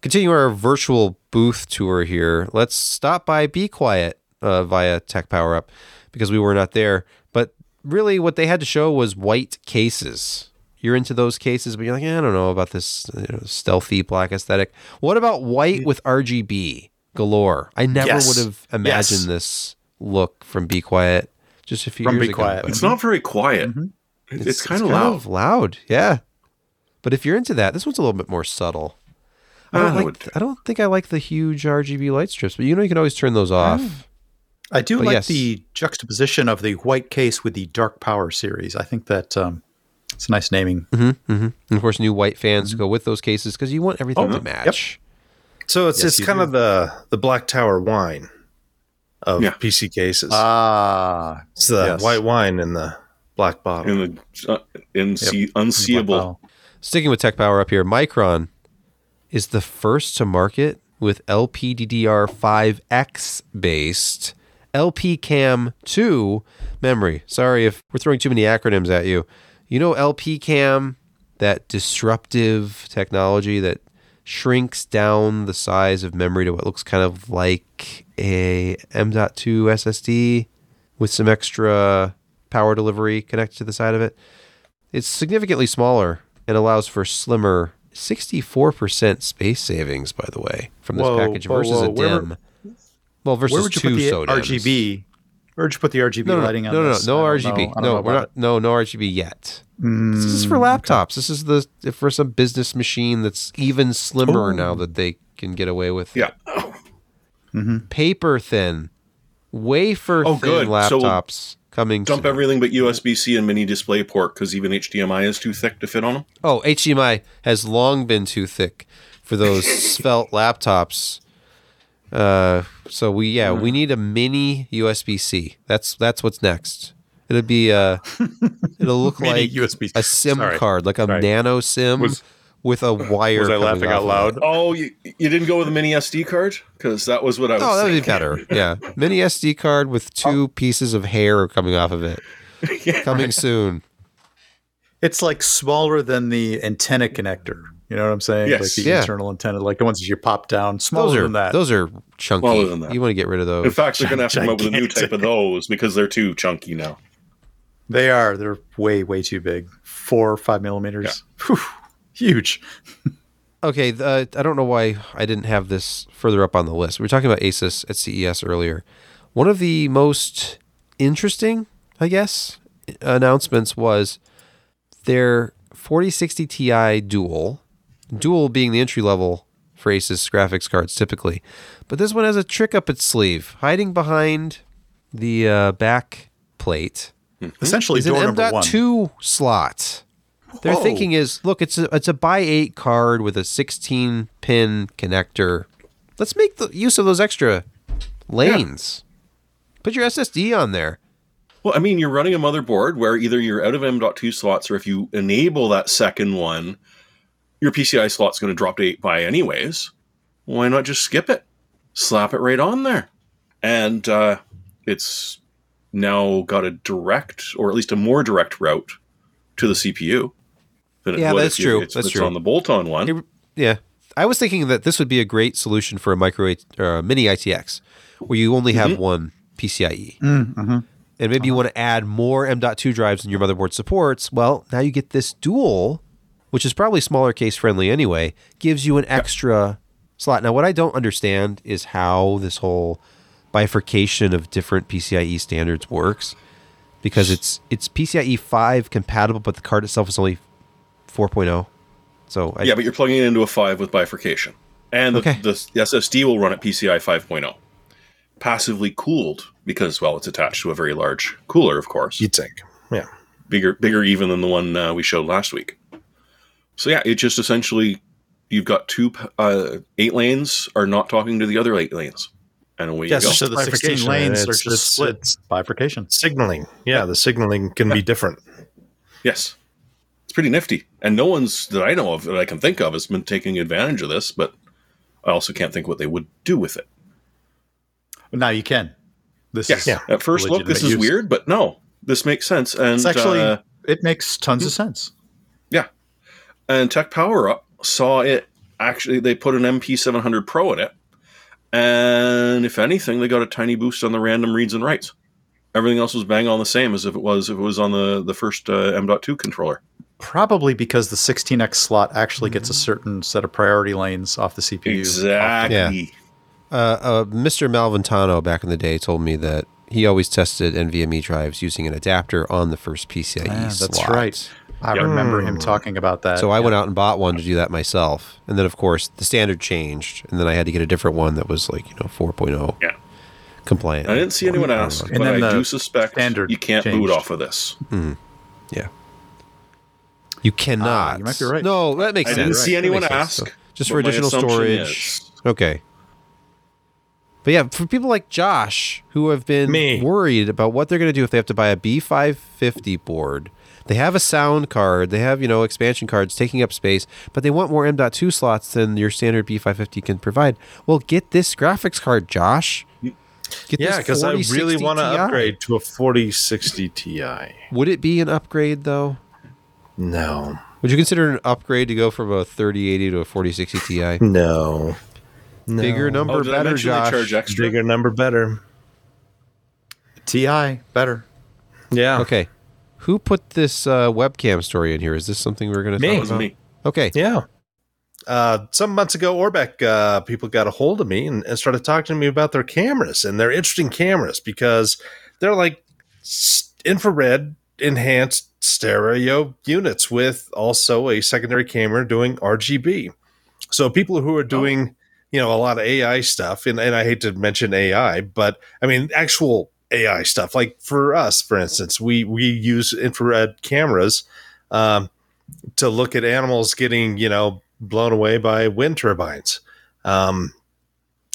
Continue our virtual booth tour here. Let's stop by Be Quiet uh, via Tech Power Up because we were not there. But really, what they had to show was white cases. You're into those cases, but you're like, "Eh, I don't know about this you know, stealthy black aesthetic. What about white with RGB galore? I never
Yes.
would have imagined
Yes.
this look from Be Quiet just a few
From
years
Be
ago.
Quiet.
but
It's not very quiet.
Mhm.
It's, it's kind of loud.
loud, yeah. But if you're into that, this one's a little bit more subtle. I
I
don't, like,
would-
I don't think I like the huge RGB light strips, but you know you can always turn those off.
I do
But
like
yes.
the juxtaposition of the white case with the dark power series. I think that um, it's a nice naming.
Mm-hmm, mm-hmm. And of course, new white fans go with those cases because you want everything
Oh,
to match.
So it's
Yes,
it's kind
do.
of the the Black Tower wine of
Yeah.
PC cases.
Ah,
it's the
yes.
white wine in the black bottle.
in the uh, in see, unseeable.
Sticking with Tech Power up here, Micron is the first to market with LPDDR5X based LPCAMM 2 memory. Sorry if we're throwing too many acronyms at you. You know LP cam, that disruptive technology that shrinks down the size of memory to what looks kind of like a M.2 SSD with some extra power delivery connected to the side of it. It's significantly smaller and allows for slimmer 64% space savings, by the way, from this
Whoa,
package
whoa,
versus
whoa.
a DIMM. well, versus
Where would you
two SODIMMs.
RGB? Where would you put the RGB
No, no,
lighting
no,
on
no, no,
this?
no
I don't
RGB.
know.
No, we're
about
not. No, no RGB yet.
Mm,
This is for laptops. This is the for some business machine that's even slimmer
Ooh.
now that they can get away with.
Yeah.
paper thin, wafer
Oh,
thin
good. So we'll
laptops coming.
Dump
soon.
everything but USB C and mini display port because even HDMI is too thick to fit on them.
Oh, HDMI has long been too thick for those svelte laptops. Uh, so we yeah we need a mini USB C. That's that's what's next. It'll be uh, it'll look
Mini
like
USB.
a SIM
Sorry.
card, like a
Sorry.
nano SIM
Was-
with a wire.
Was I
coming
laughing
off
out
of
loud?
it.
Oh, you, you didn't go with a mini SD card because that was what I was.
Oh, that would be better. Yeah, mini SD card with two pieces of hair coming off of it.
Yeah.
Coming soon.
It's like smaller than the antenna connector. You know what I'm saying?
Yes.
Like the
Yeah.
internal antenna, like the ones that you pop down. Smaller
Those are
than that.
those are chunky.
Smaller than that.
You want to get rid of those.
In fact, they're going to have to come up with a new type of those because they're too chunky now.
They are. They're way, way too big. Four or five millimeters. Whew, huge.
Okay, th- uh, I don't know why I didn't have this further up on the list. We were talking about Asus at CES earlier. One of the most interesting, I guess, announcements was their 4060 Ti Dual, Dual being the entry level for Asus graphics cards typically, but this one has a trick up its sleeve, hiding behind the uh, back plate
Essentially,
is an
door number one.
M.2 slot. Their
Whoa.
thinking is, look, it's a it's a by eight card with a 16 pin connector. Let's make the use of those extra lanes. Put your SSD on there.
Well, I mean, you're running a motherboard where either you're out of M.2 slots or if you enable that second one, your PCI slot's going to drop to 8 by anyways. Why not just skip it? Slap it right on there. And uh, it's now got a direct, or at least a more direct route to the CPU. Than it
Yeah,
would
that's
if you-
true.
It's,
That's
it's
true.
on the bolt-on one.
Hey, Yeah, I was thinking that this would be a great solution for a micro or a mini ITX, where you only have one PCIe,
Mm-hmm.
and maybe you want to add more M.2 drives than your motherboard supports. Well, now you get this dual, which is probably smaller case friendly anyway, gives you an extra slot. Now, what I don't understand is how this whole bifurcation of different PCIe standards works, because it's it's PCIe five compatible, but the card itself is only 4.0. So I,
yeah, but you're plugging it into a 5 with bifurcation. And the,
Okay.
the, SSD will run at PCI 5.0. Passively cooled because, well, it's attached to a very large cooler, of course.
You'd think. Yeah.
bigger bigger even than the one uh, we showed last week. So yeah, it just essentially you've got two uh, eight lanes are not talking to the other eight lanes, and away
Yes,
you go.
So the 16 lanes
and
are just
it's-
split.
it's-
Bifurcation.
Signaling. Yeah, the signaling can be different.
yes, it's pretty nifty, and no one's that I know of that I can think of has been taking advantage of this. But I also can't think what they would do with it.
Now you can. This
Yes,
is
at first look, this is
use.
weird, but no, this makes sense. And
It's actually
uh,
it makes tons of sense.
Yeah. And Tech Power Up saw it actually they put an MP700 Pro in it. And if anything, they got a tiny boost on the random reads and writes. Everything else was bang on the same as if it was if it was on the the first uh, M.2 controller.
Probably because the 16x slot actually gets a certain set of priority lanes off the CPU.
Exactly.
uh, uh, Mr. Malventano back in the day told me that he always tested NVMe drives using an adapter on the first PCIe
Ah, that's
slot.
right. I
Yep.
remember him talking about that.
So I
Yeah.
went out and bought one to do that myself, and then of course the standard changed, and then I had to get a different one that was like you know 4.0
Yeah.
compliant.
I didn't see anyone ask,
And
but
then
I
the
do suspect
standard
you can't boot off of this.
Yeah. You cannot.
Ah, you might be right.
No, that makes
I
sense.
I didn't see
That
anyone ask.
So, just for additional storage.
is-
Okay. But yeah, for people like Josh who have been
Me.
worried about what they're going to do if they have to buy a B550 board, they have a sound card, they have, you know, expansion cards taking up space, but they want more M.2 slots than your standard B550 can provide. Well, get this graphics card, Josh. Get
Yeah, because I really want to upgrade to a 4060 Ti.
Would it be an upgrade though?
No.
Would you consider an upgrade to go from a 3080 to a 4060 Ti?
No. No.
Bigger number,
Oh, did I
better,
they
Josh.
charge extra?
Bigger number better.
TI better.
Yeah.
Okay. Who put this uh, webcam story in here? Is this something we're going to
Me.
Talk
was
about?
me.
Okay.
Yeah. Uh, some months ago, Orbbec uh, people got a hold of me and, and started talking to me about their cameras, and they're interesting cameras because they're like infrared enhanced stereo units with also a secondary camera doing RGB. So people who are doing, you know, a lot of AI stuff, and, and I hate to mention AI, but I mean actual AI stuff. Like for us, for instance, we we use infrared cameras um, to look at animals getting, you know, blown away by wind turbines. Um,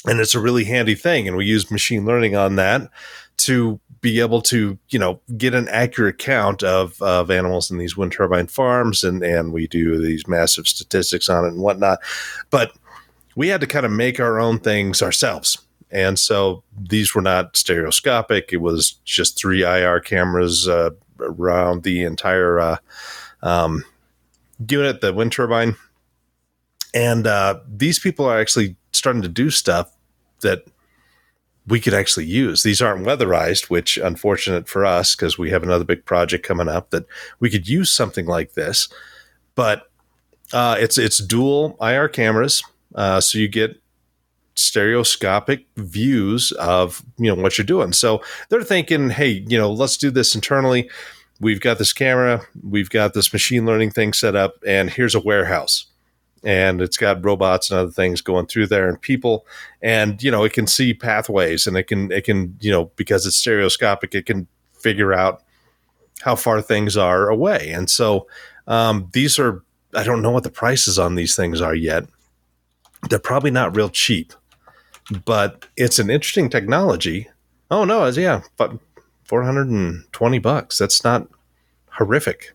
and it's a really handy thing. And we use machine learning on that to be able to, you know, get an accurate count of, of animals in these wind turbine farms. And, and we do these massive statistics on it and whatnot. But we had to kind of make our own things ourselves. And so these were not stereoscopic. It was just three IR cameras uh, around the entire uh, um, unit, the wind turbine. And uh, these people are actually starting to do stuff that we could actually use. These aren't weatherized, which unfortunate for us because we have another big project coming up that we could use something like this. But uh, it's it's dual IR cameras, uh, so you get stereoscopic views of you know what you're doing. So they're thinking, hey, you know, let's do this internally we've got this camera, we've got this machine learning thing set up, and here's a warehouse. And it's got robots and other things going through there and people. And, you know, it can see pathways and it can, it can, you know, because it's stereoscopic, it can figure out how far things are away. And so um, these are, I don't know what the prices on these things are yet. They're probably not real cheap, but it's an interesting technology. Oh, no, it's, yeah, but 420 bucks. That's not horrific.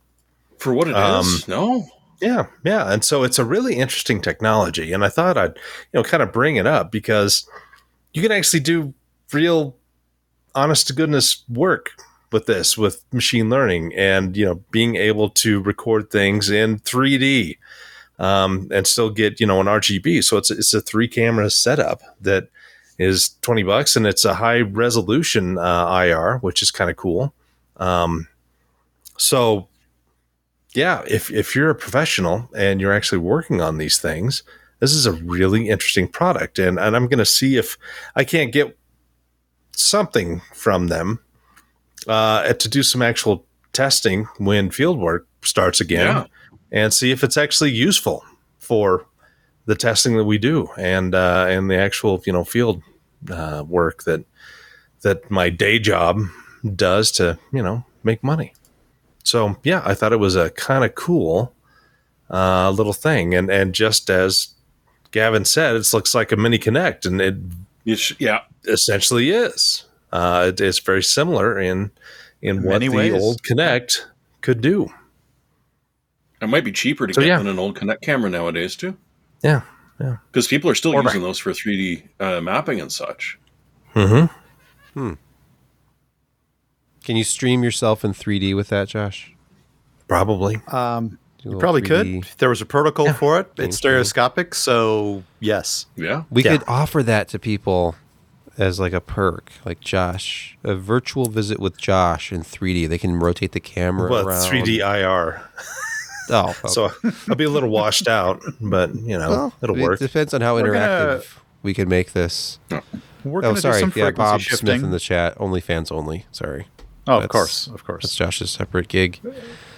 For what it
Um,
is, no.
Yeah, yeah, and so it's a really interesting technology, and I thought I'd you know kind of bring it up because you can actually do real, honest to goodness work with this with machine learning, and you know being able to record things in 3D um, and still get you know an RGB. So it's it's a three camera setup that is 20 bucks, and it's a high resolution uh, IR, which is kind of cool. Um, so yeah, if if you're a professional and you're actually working on these things, this is a really interesting product, and and I'm going to see if I can't get something from them uh, to do some actual testing when field work starts again,
Yeah.
And see if it's actually useful for the testing that we do and uh, and the actual you know field uh, work that that my day job does to you know make money. So yeah, I thought it was a kind of cool uh, little thing, and and just as Gavin said, it looks like a mini Kinect, and it
yeah.
essentially is. Uh, it is very similar in in
In
what
many
the
ways.
old Kinect could do.
It might be cheaper to
So,
get
yeah.
than an old Kinect camera nowadays, too.
Yeah, yeah.
Because people are still
Or
using those for 3D uh, mapping and such.
mm-hmm.
Can you stream yourself in 3D with that, Josh?
probably.
Um, you probably
3D.
could. There was a protocol for it.
Game
It's stereoscopic, so yes.
Yeah.
We
Yeah.
could offer that to people as like a perk, like Josh, a virtual visit with Josh in 3D. They can rotate the camera
Well,
around.
3D IR,
Oh, okay.
so I'll be a little washed out, but you know
Well,
it'll
it
work.
depends on how
We're
interactive
gonna-
we can make this.
We're
Oh,
going to do
sorry.
some
Yeah,
frequency
Bob
shifting.
Smith in the chat. Only fans only. Sorry.
oh, of course, of course.
That's
course.
Josh's separate gig.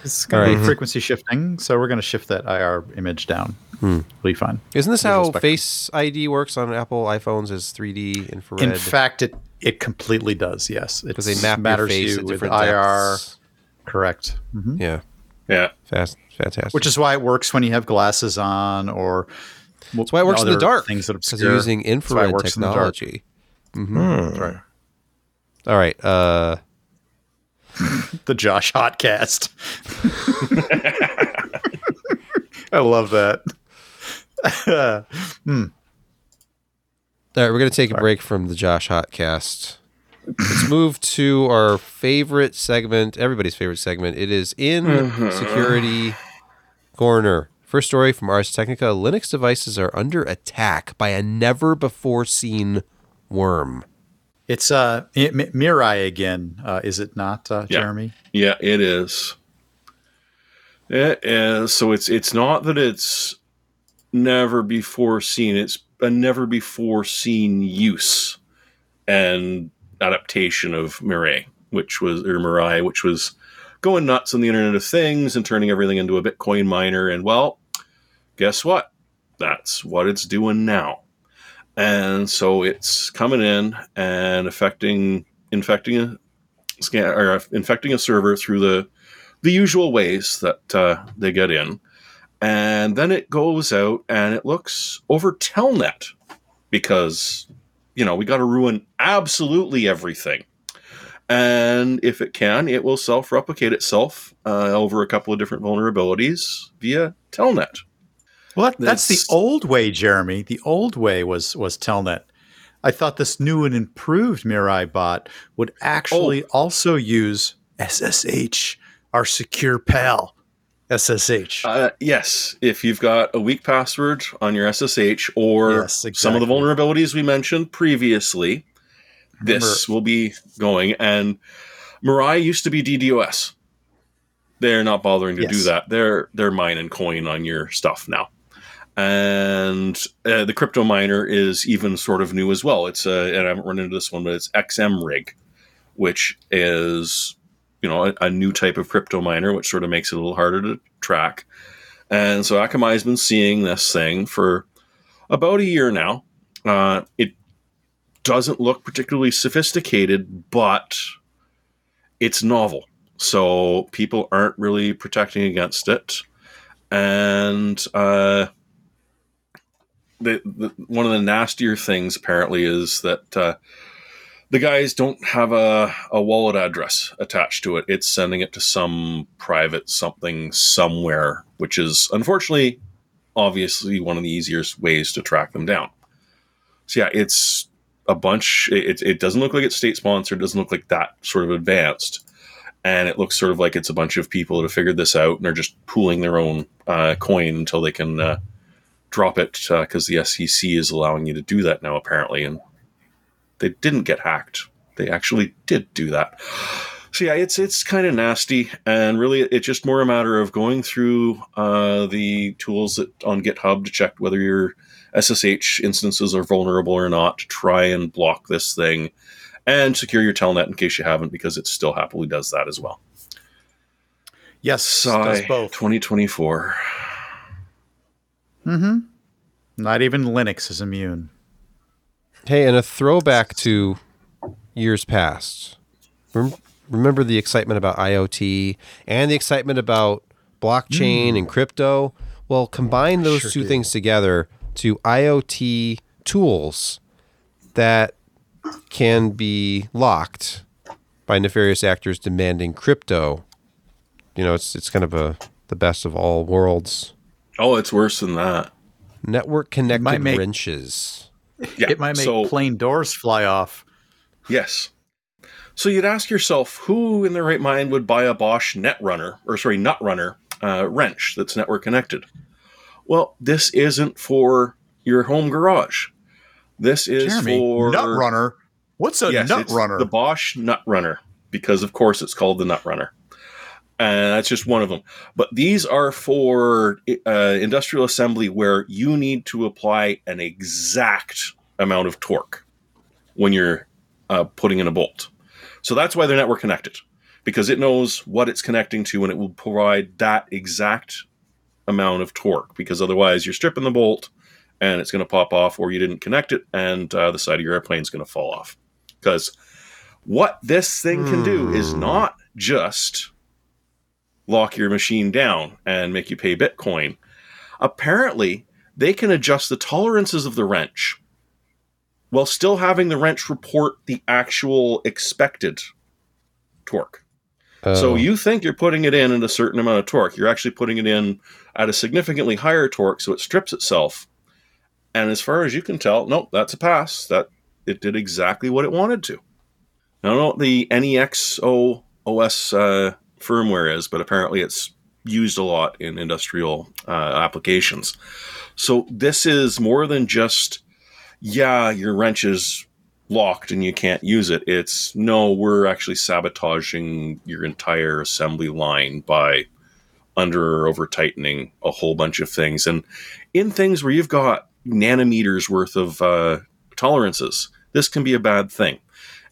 It's going to be
right.
frequency shifting, so we're going to shift that IR image down. It'll be fine.
Isn't this
Visual
how
spectrum.
Face ID works on Apple iPhones? Is 3D infrared?
In fact, it it completely does. Yes,
because
it
they map your
matters
face
you
at
with
different
IR.
depths.
Correct. Mhm.
Yeah,
Yeah.
fast, fantastic.
Which is why it works when you have glasses on, or
That's why it works in the dark.
Things that
because
obscure.
you're using
That's why it
infrared
works in the dark.
technology.
Hmm.
Right.
All right. Uh,
The Josh Hotcast. I love that. Hmm.
All right, we're going to take a break from the Josh Hotcast. Let's move to our favorite segment, everybody's favorite segment. It is in security corner. First story from Ars Technica: Linux devices are under attack by a never before seen worm.
It's uh M- Mirai again, uh, is it not, uh,
Yeah.
Jeremy?
Yeah, it is. It is. So it's it's not that it's never before seen. It's a never before seen use and adaptation of Mirai, which was or Mirai, which was going nuts on the Internet of Things and turning everything into a Bitcoin miner. And well, guess what? That's what it's doing now. And so it's coming in and affecting infecting a scan or infecting a server through the the usual ways that uh, they get in, and then it goes out and it looks over Telnet because you know we got to ruin absolutely everything. And if it can, it will self-replicate itself uh, over a couple of different vulnerabilities via Telnet.
Well, that, that's the old way, Jeremy. The old way was was Telnet. I thought this new and improved Mirai bot would actually also use SSH, our secure pal. SSH.
Uh, yes, if you've got a weak password on your SSH or
Yes,
some of the vulnerabilities we mentioned previously, this will be going. And Mirai used to be DDoS. They're not bothering to do that. They're they're mining coin on your stuff now. And uh, the crypto miner is even sort of new as well. It's uh, and I haven't run into this one, but it's XMRig, which is you know a, a new type of crypto miner, which sort of makes it a little harder to track. And so Akamai's been seeing this thing for about a year now. Uh, it doesn't look particularly sophisticated, but it's novel. So people aren't really protecting against it. And uh, the, the, one of the nastier things apparently is that uh, the guys don't have a, a wallet address attached to it. It's sending it to some private something somewhere, which is unfortunately, obviously, one of the easiest ways to track them down. So, yeah, it's a bunch. It, it doesn't look like it's state sponsored, doesn't look like that sort of advanced. And it looks sort of like it's a bunch of people that have figured this out and are just pooling their own uh, coin until they can uh, drop it because uh, the SEC is allowing you to do that now, apparently. And they didn't get hacked. They actually did do that. So yeah, it's it's kind of nasty, and really, it's just more a matter of going through uh, the tools that, on GitHub to check whether your SSH instances are vulnerable or not. To try and block this thing, and secure your telnet in case you haven't, because it still happily does that as well.
Yes,
Sigh,
does both.
2024.
Mm-hmm. Not even Linux is immune.
Hey, and a throwback to years past. Rem- remember the excitement about IoT and the excitement about blockchain and crypto? Well, combine those
Sure
two
do.
things together to IoT tools that can be locked by nefarious actors demanding crypto. You know, it's it's kind of a the best of all worlds.
Oh, it's worse than that.
Network connected
Mm.
make-
wrenches.
Yeah,
It might make
so-
plain doors fly off.
Yes. So you'd ask yourself, who in their right mind would buy a Bosch Netrunner, or sorry, Nutrunner uh, wrench that's network connected? Well, this isn't for your home garage. This is
Jeremy,
for
nut runner. What's a
Yes,
nut runner?
The Bosch Nutrunner, because of course it's called the Nutrunner. And that's just one of them. But these are for uh, industrial assembly where you need to apply an exact amount of torque when you're uh, putting in a bolt. So that's why they're network connected, because it knows what it's connecting to and it will provide that exact amount of torque. Because otherwise, you're stripping the bolt and it's going to pop off, or you didn't connect it and uh, the side of your airplane is going to fall off. Because what this thing can do is not just lock your machine down and make you pay Bitcoin. Apparently, they can adjust the tolerances of the wrench while still having the wrench report the actual expected torque. So
Oh.
you think you're putting it in at a certain amount of torque. You're actually putting it in at a significantly higher torque, so it strips itself. And as far as you can tell, nope, that's a pass. That it did exactly what it wanted to. I don't know what the NEXO OS uh, firmware is, but apparently it's used a lot in industrial uh, applications. So this is more than just, yeah, your wrench is locked and you can't use it. It's no, we're actually sabotaging your entire assembly line by under or over tightening a whole bunch of things. And in things where you've got nanometers worth of uh, tolerances, this can be a bad thing.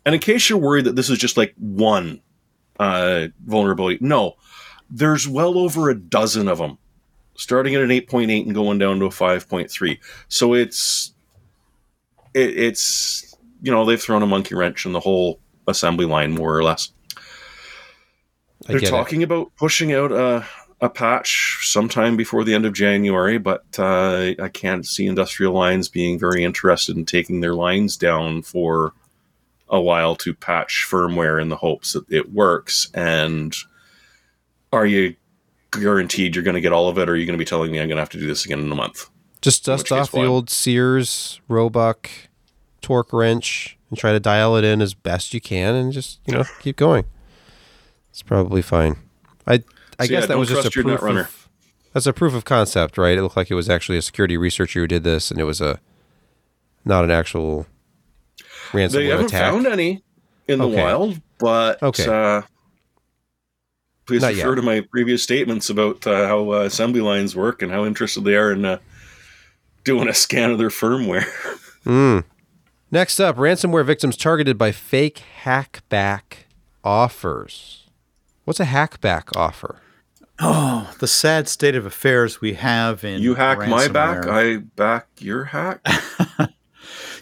And in case you're worried that this is just like one uh, vulnerability, no, there's well over a dozen of them, starting at an 8.8 and going down to a 5.3. So it's it, it's you know they've thrown a monkey wrench in the whole assembly line more or less. They're
get it.
talking about pushing out a, a patch sometime before the end of January, but uh, I can't see industrial lines being very interested in taking their lines down for a while to patch firmware in the hopes that it works. And are you guaranteed you're going to get all of it, or are you going to be telling me I'm going to have to do this again in a month?
Just dust
which case,
off the
why?
old Sears Roebuck torque wrench and try to dial it in as best you can, and just you know keep going. It's probably fine. I I
So,
guess
yeah,
that was just a proof of that's a proof of concept, right? It looked like it was actually a security researcher who did this, and it was a not an actual ransomware
They haven't
attack.
found any in the
Okay.
wild, but
Okay.
uh, please
Not
refer
yet.
to my previous statements about uh, how uh, assembly lines work and how interested they are in uh, doing a scan of their firmware.
Mm. Next up, ransomware victims targeted by fake hackback offers. What's a hackback offer?
Oh, the sad state of affairs we have in
You hack my back. I back your hack.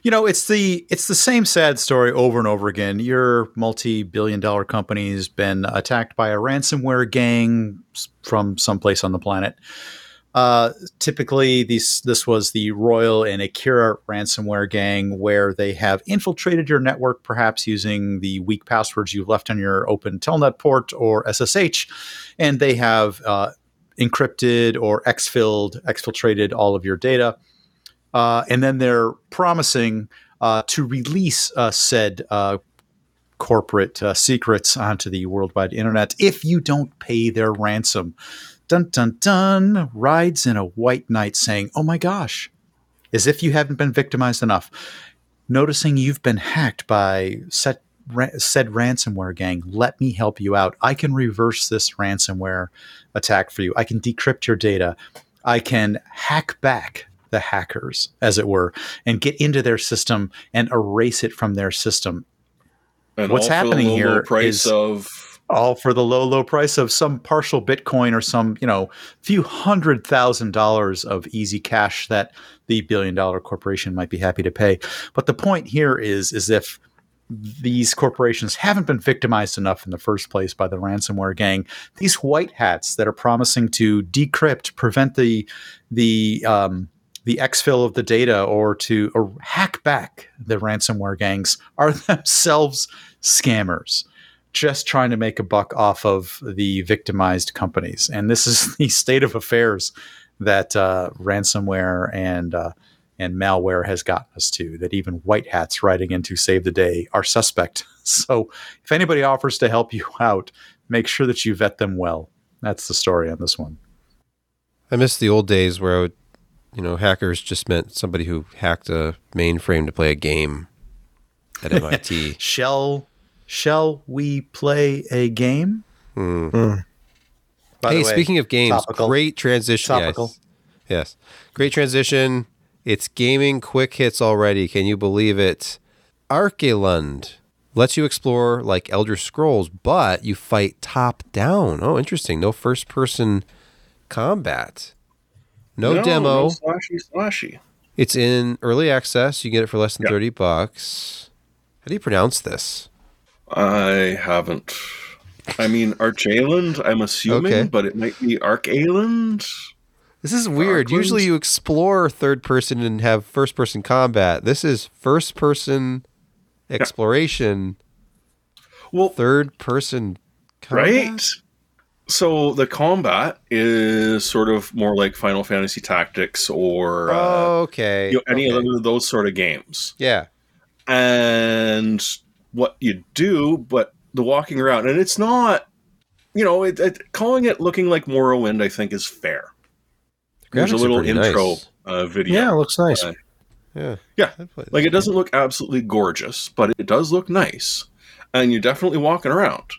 you know it's the it's the same sad story over and over again. Your multi-billion dollar company's been attacked by a ransomware gang from someplace on the planet. Uh, typically these this was the royal and akira ransomware gang where they have infiltrated your network perhaps using the weak passwords you left on your open telnet port or ssh and they have uh, encrypted or exfilled exfiltrated all of your data uh, and then they're promising uh, to release uh, said uh, corporate uh, secrets onto the worldwide internet if you don't pay their ransom. Dun dun dun! Rides in a white knight saying, "Oh my gosh!" As if you haven't been victimized enough. Noticing you've been hacked by set, said ransomware gang, let me help you out. I can reverse this ransomware attack for you. I can decrypt your data. I can hack back the hackers, as it were, and get into their system and erase it from their system.
And
What's
all for the
happening
low, low
here
price
is-
of
All for the low, low price of some partial Bitcoin or some, you know, few hundred thousand dollars of easy cash that the billion dollar corporation might be happy to pay. But the point here is, is if these corporations haven't been victimized enough in the first place by the ransomware gang. These white hats that are promising to decrypt, prevent the the um, the exfil of the data, or to or hack back the ransomware gangs are themselves scammers, just trying to make a buck off of the victimized companies. And this is the state of affairs that uh, ransomware and uh, and malware has gotten us to that even white hats riding in to save the day are suspect. So if anybody offers to help you out, make sure that you vet them well. That's the story on this one.
I miss the old days where I would, you know, hackers just meant somebody who hacked a mainframe to play a game at MIT.
Shall shall we play a game?
Hmm.
By
hey,
the way,
speaking of games,
topical.
great transition.
Topical.
Yes. yes. Great transition. It's gaming quick hits already. Can you believe it? Arkelund lets you explore like Elder Scrolls, but you fight top down. Oh, interesting. No first person combat. No, demo.
no slashy slashy.
It's in early access. You get it for less than
Yeah.
30 bucks. How do you pronounce this?
I haven't. I mean, Arch Island, I'm assuming,
Okay.
but it might be Arc
This is weird. Usually you explore third person and have first person combat. This is first person exploration,
Well,
third person combat.
right. So the combat is sort of more like Final Fantasy Tactics or uh,
okay.
you know, any
okay.
of those sort of games.
Yeah.
and what you do, but the walking around, and it's not, you know, it, it, calling it looking like Morrowind, I think, is fair. There's a little intro
nice.
uh, video.
Yeah, it looks nice.
Uh,
Yeah.
Yeah.
I'd play this
Like it doesn't look absolutely gorgeous, but it does look nice, and you're definitely walking around.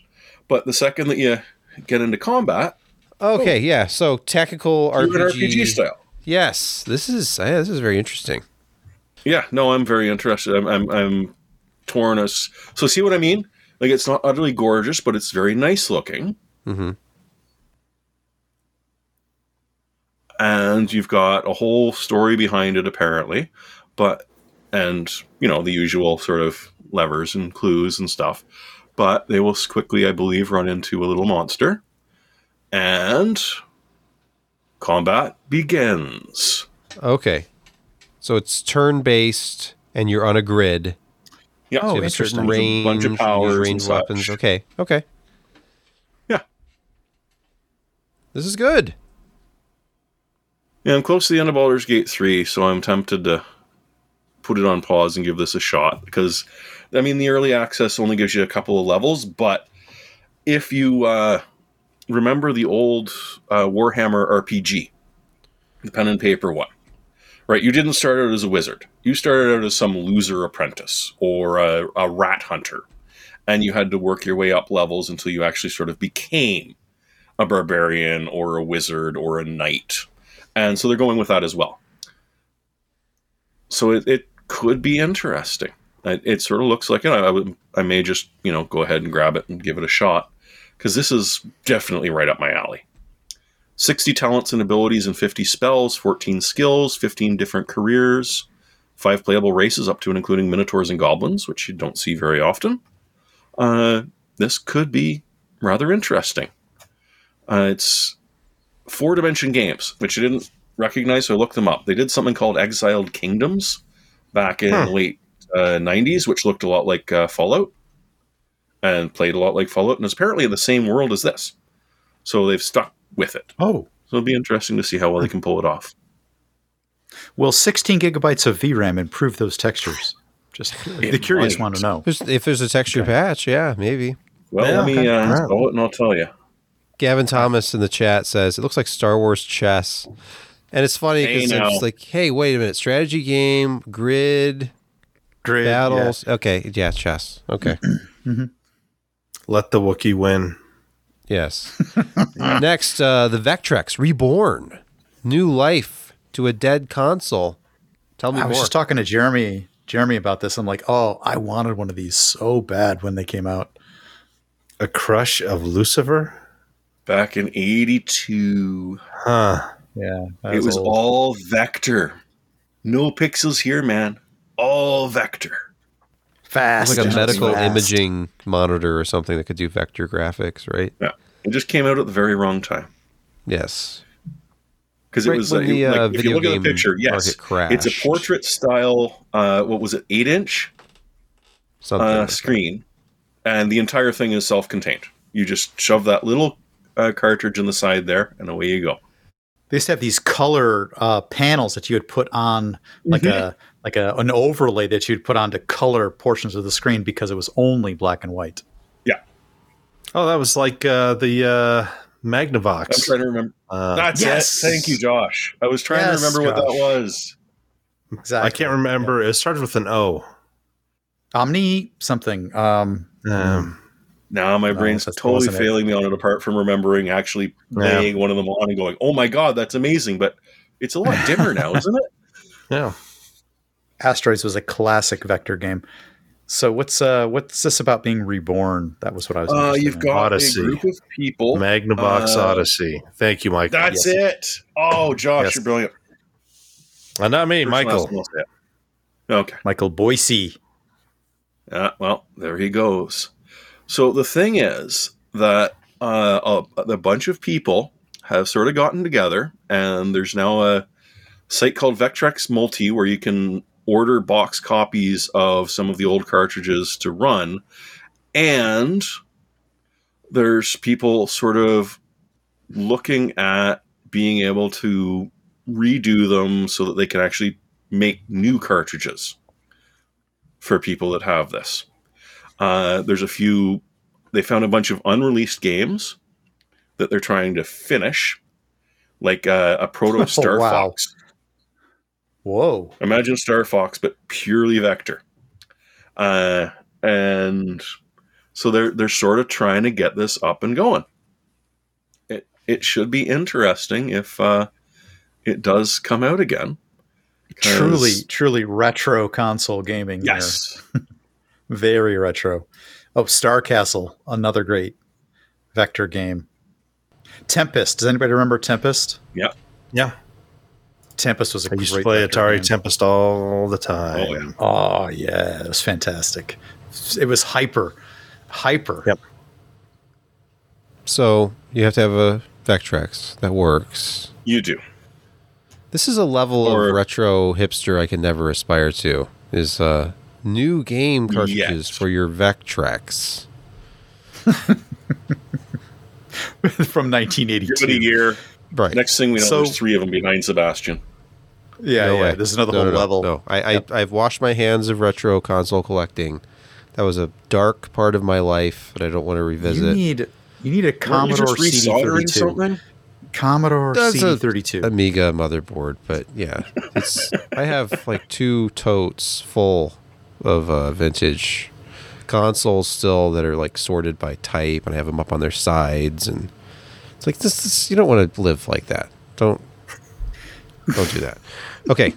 But the second that you get into combat,
Okay, yeah. So tactical RPG.
RPG style.
Yes. This is yeah, this is very interesting.
Yeah, no, I'm very interested. I'm, I'm, I'm torn as so. See what I mean? Like it's not utterly gorgeous, but it's very nice looking.
Mm-hmm.
and you've got a whole story behind it apparently but and you know the usual sort of levers and clues and stuff but they will quickly i believe run into a little monster and combat begins
Okay. So it's turn based and you're on a grid.
yeah
Oh,
So you oh, have a certain
interesting.
There's a
range,
bunch of
you use
powers and
ranged
such.
weapons. Okay. Okay.
Yeah.
This is good.
yeah i'm close to the end of Baldur's gate 3 so i'm tempted to put it on pause and give this a shot because i mean the early access only gives you a couple of levels but if you uh, remember the old uh, warhammer rpg the pen and paper one right? You didn't start out as a wizard. You started out as some loser apprentice or a, a rat hunter and you had to work your way up levels until you actually sort of became a barbarian or a wizard or a knight. And so they're going with that as well. So it, it could be interesting. It, sort of looks like it. I, I, would, I may just you know go ahead and grab it and give it a shot because this is definitely right up my alley. 60 talents and abilities and 50 spells, 14 skills, 15 different careers, five playable races up to and including minotaurs and goblins, which you don't see very often. Uh, this could be rather interesting. Uh, it's four dimension games, which I didn't recognize, so I looked them up. They did something called Exiled Kingdoms back in
Huh.
the late uh, 90s, which looked a lot like uh, Fallout and played a lot like Fallout, and is apparently in the same world as this. So they've stuck with it.
Oh,
So it'll be interesting to see how well they can pull it off.
will 16 gigabytes of VRAM improve those textures? Just the curious
might.
want to know.
If there's a texture patch, yeah, maybe.
Well,
Yeah,
let me
okay.
uh,
Alright.
install it and I'll tell you.
Gavin Thomas in the chat says it looks like Star Wars chess, and it's funny
Hey,
because
now.
it's like, hey, wait a minute, strategy game, grid,
Grid,
battles. Okay, yeah, chess. Okay,
Let the Wookiee win.
yes. Next, uh, the Vectrex Reborn, new life to a dead console. Tell me
I
more.
was just talking to Jeremy Jeremy about this. I'm like, oh, I wanted one of these so bad when they came out.
A crush of Lucifer?
Back in 82,
Huh.
Yeah,
it was all vector. No pixels here, man. All vector.
fast.
Like a medical
fast.
imaging monitor or something that could do vector graphics, right?
Yeah. It just came out at the very wrong time.
Yes.
Because
Right
it was
when
uh,
the,
like,
uh,
if you
video
look at the picture, yes, it's a portrait style. Uh, what was it, eight inch
Something.
uh,
that.
screen, and the entire thing is self-contained. You just shove that little uh, cartridge in the side there, and away you go.
They used to have these color uh, panels that you would put on, like
Mhm.
a like a, an overlay that you'd put on to color portions of the screen because it was only black and white. Yeah.
Oh, that was like uh, the uh,
I'm
Magnavox.
trying to remember.
Uh,
That's
yes.
it. Thank you, Josh. I was trying
Yes,
to remember what that was.
Exactly.
I can't remember. It started with an O.
Omni something. Um,
Um,
Now my
No,
brain's
that's-
totally
wasn't it.
failing me on it. Apart from remembering actually playing one of them on and going, "Oh my god, that's amazing!" But it's a lot dimmer now, isn't it?
yeah.
Asteroids was a classic vector game. So what's uh what's this about being reborn? That was what I was.
Uh, you've
in.
got
Odyssey.
a group of people.
Magnavox
Uh,
Odyssey. Thank you, Michael.
That's
Yes.
it. Oh, Josh,
Yes.
you're brilliant.
Uh, not me,
First,
Michael.
last, and I'll say it. Okay.
Michael Boise.
Uh, well, there he goes. So the thing is that uh, a, a bunch of people have sort of gotten together, and there's now a site called Vectrex Multi where you can order box copies of some of the old cartridges to run, and there's people sort of looking at being able to redo them so that they can actually make new cartridges for people that have this. Uh, there's a few. They found a bunch of unreleased games that they're trying to finish, like uh, a proto Star
Oh, wow.
Fox.
Whoa.
Imagine Star Fox, but purely vector. Uh, and so they're they're sort of trying to get this up and going. It it should be interesting if uh, it does come out again.
Truly, truly retro console gaming.
yes.
Very retro. Oh, Star Castle, another great vector game. Tempest. Does anybody remember Tempest?
Yeah. Yeah.
Tempest was a
I used to
great
play Atari
game.
Tempest all the time.
Oh, yeah.
Oh yeah, it was fantastic. It was hyper, hyper.
Yep.
So you have to have a Vectrex that works.
You do.
This is a level
Or-
of retro hipster I can never aspire to. Is uh, new game cartridges
Yet.
for your Vectrex.
From
Give it a
1982.
year.
Right.
Next thing we know,
So-
there's three of them behind Sebastian.
Yeah,
No
yeah.
way.
This is another
No,
whole
no, no,
level.
No, I, I I've washed my hands of retro console collecting. That was a dark part of my life that I don't want to
You
revisit.
need you need a Commodore
just resoldering
CD32.
something?
Commodore
That's
CD32.
Amiga motherboard, but yeah, it's I have like two totes full of uh, vintage consoles still that are like sorted by type, and I have them up on their sides, and it's like this. this you don't want to live like that. Don't don't do that. Okay.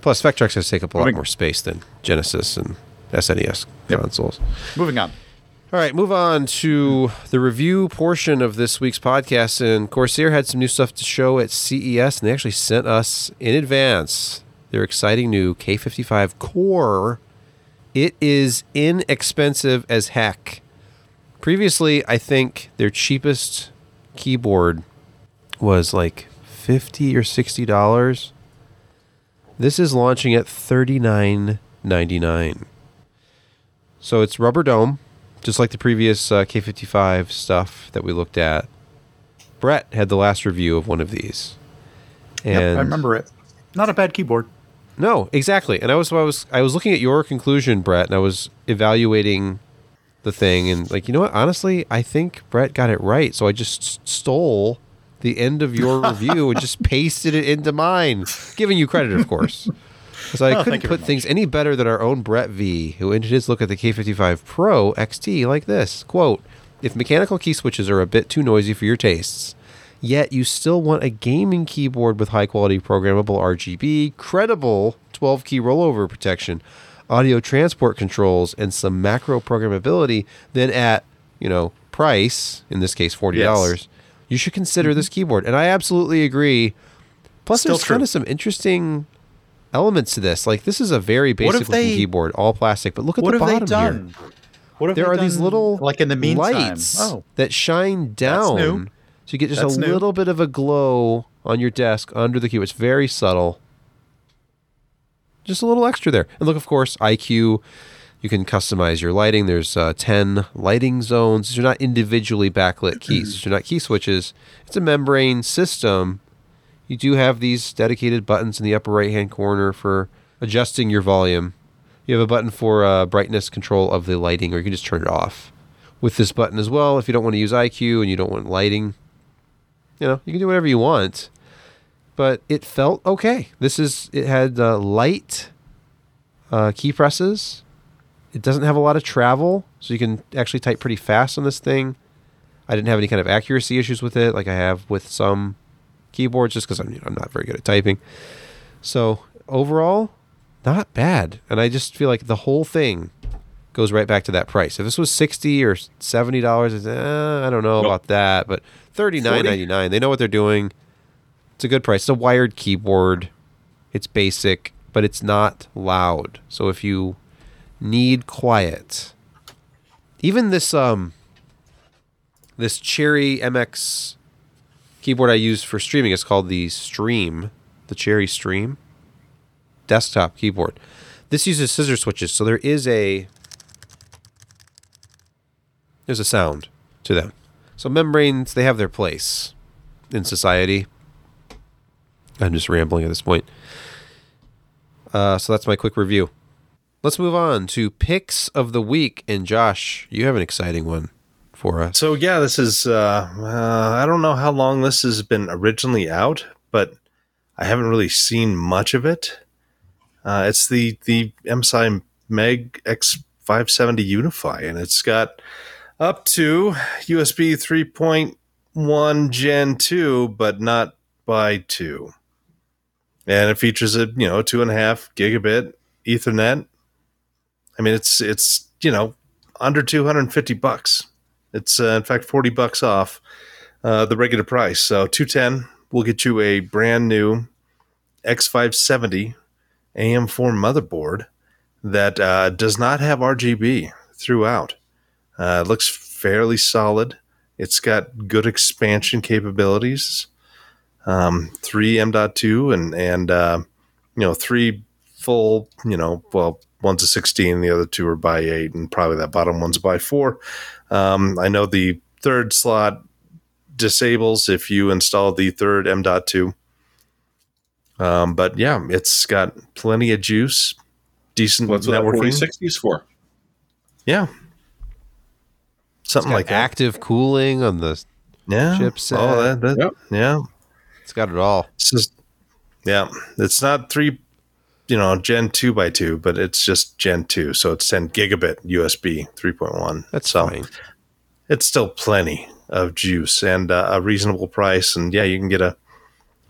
Plus, Vectrex has take up a lot more space than Genesis and SNES
Yep.
consoles.
Moving on.
All right, move on to the review portion of this week's podcast. And Corsair had some new stuff to show at CES, and they actually sent us in advance their exciting new K55 Core. It is inexpensive as heck. Previously, I think their cheapest keyboard was like 50 or 60 dollars. This is launching at 39.99. So it's rubber dome, just like the previous uh, K55 stuff that we looked at. Brett had the last review of one of these. And
Yep, I remember it. Not a bad keyboard.
No, exactly. And I was I was I was looking at your conclusion, Brett, and I was evaluating the thing and like, you know what? Honestly, I think Brett got it right. So I just stole the end of your review and just pasted it into mine, giving you credit, of course. Because I
Oh,
couldn't put things any better than our own Brett V, who ended his look at the K55 Pro XT like this quote, If mechanical key switches are a bit too noisy for your tastes, yet you still want a gaming keyboard with high quality programmable RGB, credible 12 key rollover protection, audio transport controls, and some macro programmability, then at, you know, price, in this case $40,
Yes.
you should consider this mm-hmm. keyboard. And I absolutely agree. Plus,
Still
there's kind of some interesting elements to this. Like, this is a very basic-looking
they-
keyboard, all plastic, but look at
What
the
have they
bottom
done?
here.
What have
There are these little
like in the meantime.
lights
Oh,
that shine down. So you get just
That's
a
new.
little bit of a glow on your desk under the keyboard. It's very subtle. Just a little extra there. And look, of course, iCUE. You can customize your lighting. There's uh, 10 lighting zones. These are not individually backlit keys. These are not key switches. It's a membrane system. You do have these dedicated buttons in the upper right hand corner for adjusting your volume. You have a button for uh, brightness control of the lighting, or you can just turn it off with this button as well. If you don't want to use iCUE and you don't want lighting, you know, you can do whatever you want. But it felt okay. This is it had uh, light uh, key presses. It doesn't have a lot of travel, so you can actually type pretty fast on this thing. I didn't have any kind of accuracy issues with it, like I have with some keyboards, just because I'm you know, I'm not very good at typing. So overall, not bad. And I just feel like the whole thing goes right back to that price. If this was sixty or seventy dollars, eh, I don't know
Nope.
about that, but thirty nine ninety nine. They know what they're doing. It's a good price. It's a wired keyboard. It's basic, but it's not loud. So if you need quiet, even this um this Cherry MX keyboard I use for streaming is called the Stream, the Cherry Stream desktop keyboard. This uses scissor switches, so there is a there's a sound to them. So membranes, they have their place in society. I'm just rambling at this point. Uh, so that's my quick review. Let's move on to picks of the week. And Josh, you have an exciting one for us.
So yeah, this is. Uh, uh, I don't know how long this has been originally out, but I haven't really seen much of it. Uh, it's the the MSI Meg X570 Unify, and it's got up to USB 3.1 Gen 2, but not by two. And it features a you know two and a half gigabit Ethernet. I mean, it's it's you know under 250 bucks. It's uh, in fact 40 bucks off uh, the regular price. So 210 will get you a brand new X570 AM4 motherboard that uh, does not have RGB throughout. Uh, it looks fairly solid. It's got good expansion capabilities. Um, three M.2 and and uh, you know three full. You know, well, one's a 16, the other two are by eight, and probably that bottom one's by four. Um, I know the third slot disables if you install the third M.2. Um, but yeah, it's got plenty of juice, decent
What's what that
networking.
4060 is for?
Yeah, something like that.
active cooling on the.
Yeah,
chipset.
Oh, that, that,
Yep.
yeah.
It's got it all.
It's just, yeah, it's not three, you know, Gen two by two, but it's just Gen two, so it's ten gigabit USB three point one.
That's
so
fine.
It's still plenty of juice and uh, a reasonable price, and yeah, you can get a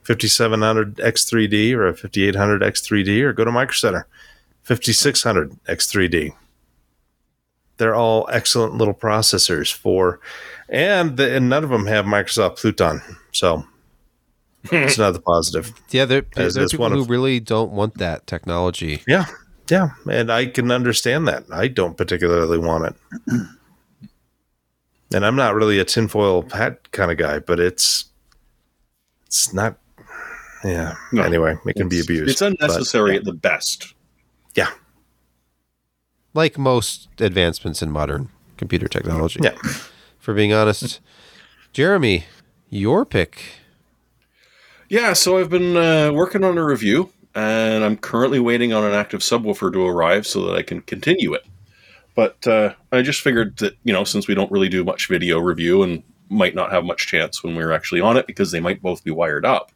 fifty seven hundred X3D or a fifty eight hundred X3D, or go to Micro Center, fifty six hundred X3D. They're all excellent little processors for, and, the, and none of them have Microsoft Pluton. So it's another positive.
Yeah, there, there,
As-
there are
as
people
one
who
of-
really don't want that technology.
Yeah, yeah, and I can understand that. I don't particularly want it, and I'm not really a tinfoil hat kind of guy. But it's it's not. Yeah.
No.
anyway, it can be abused.
It's unnecessary
but,
at the best.
yeah.
Like most advancements in modern computer technology.
Yeah.
For being honest, Jeremy, your pick.
Yeah, so I've been uh, working on a review, and I'm currently waiting on an active subwoofer to arrive so that I can continue it. But uh, I just figured that you know, since we don't really do much video review and might not have much chance when we're actually on it because they might both be wired up,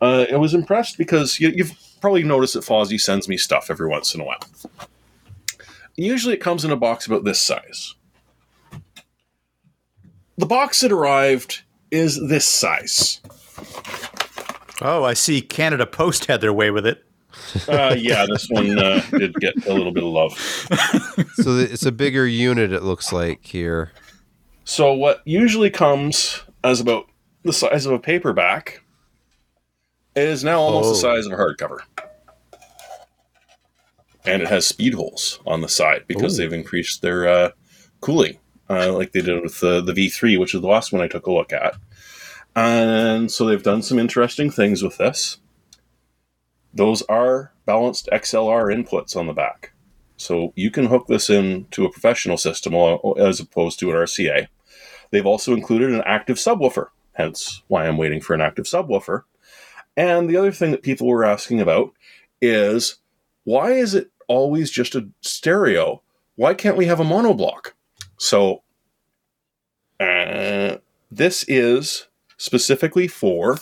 uh, I was impressed because you, you've probably noticed that Fosi sends me stuff every once in a while. Usually, it comes in a box about this size. The box that arrived is this size.
Oh, I see. Canada Post had their way with it.
Uh, yeah, this one uh, did get a little bit of love.
So it's a bigger unit, it looks like here.
So, what usually comes as about the size of a paperback is now almost the
Oh.
size of a hardcover. And it has speed holes on the side because
Ooh.
they've increased their uh, cooling, uh, like they did with the, the V3, which is the last one I took a look at. And so they've done some interesting things with this. Those are balanced XLR inputs on the back. So you can hook this into a professional system as opposed to an RCA. They've also included an active subwoofer, hence why I'm waiting for an active subwoofer. And the other thing that people were asking about is why is it always just a stereo? Why can't we have a monoblock? So uh, this is specifically for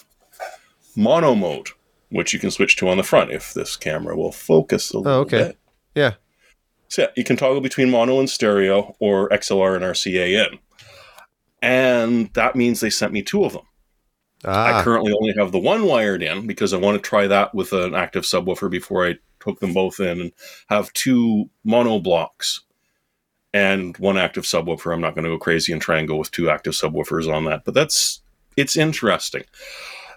mono mode, which you can switch to on the front if this camera will focus a little
okay.
bit.
Yeah.
So yeah, you can toggle between mono and stereo or XLR and RCA in. And that means they sent me two of them. I
Ah,
currently only have the one wired in because I want to try that with an active subwoofer before I hook them both in and have two mono blocks and one active subwoofer. I'm not going to go crazy and try and go with two active subwoofers on that, but that's it's interesting.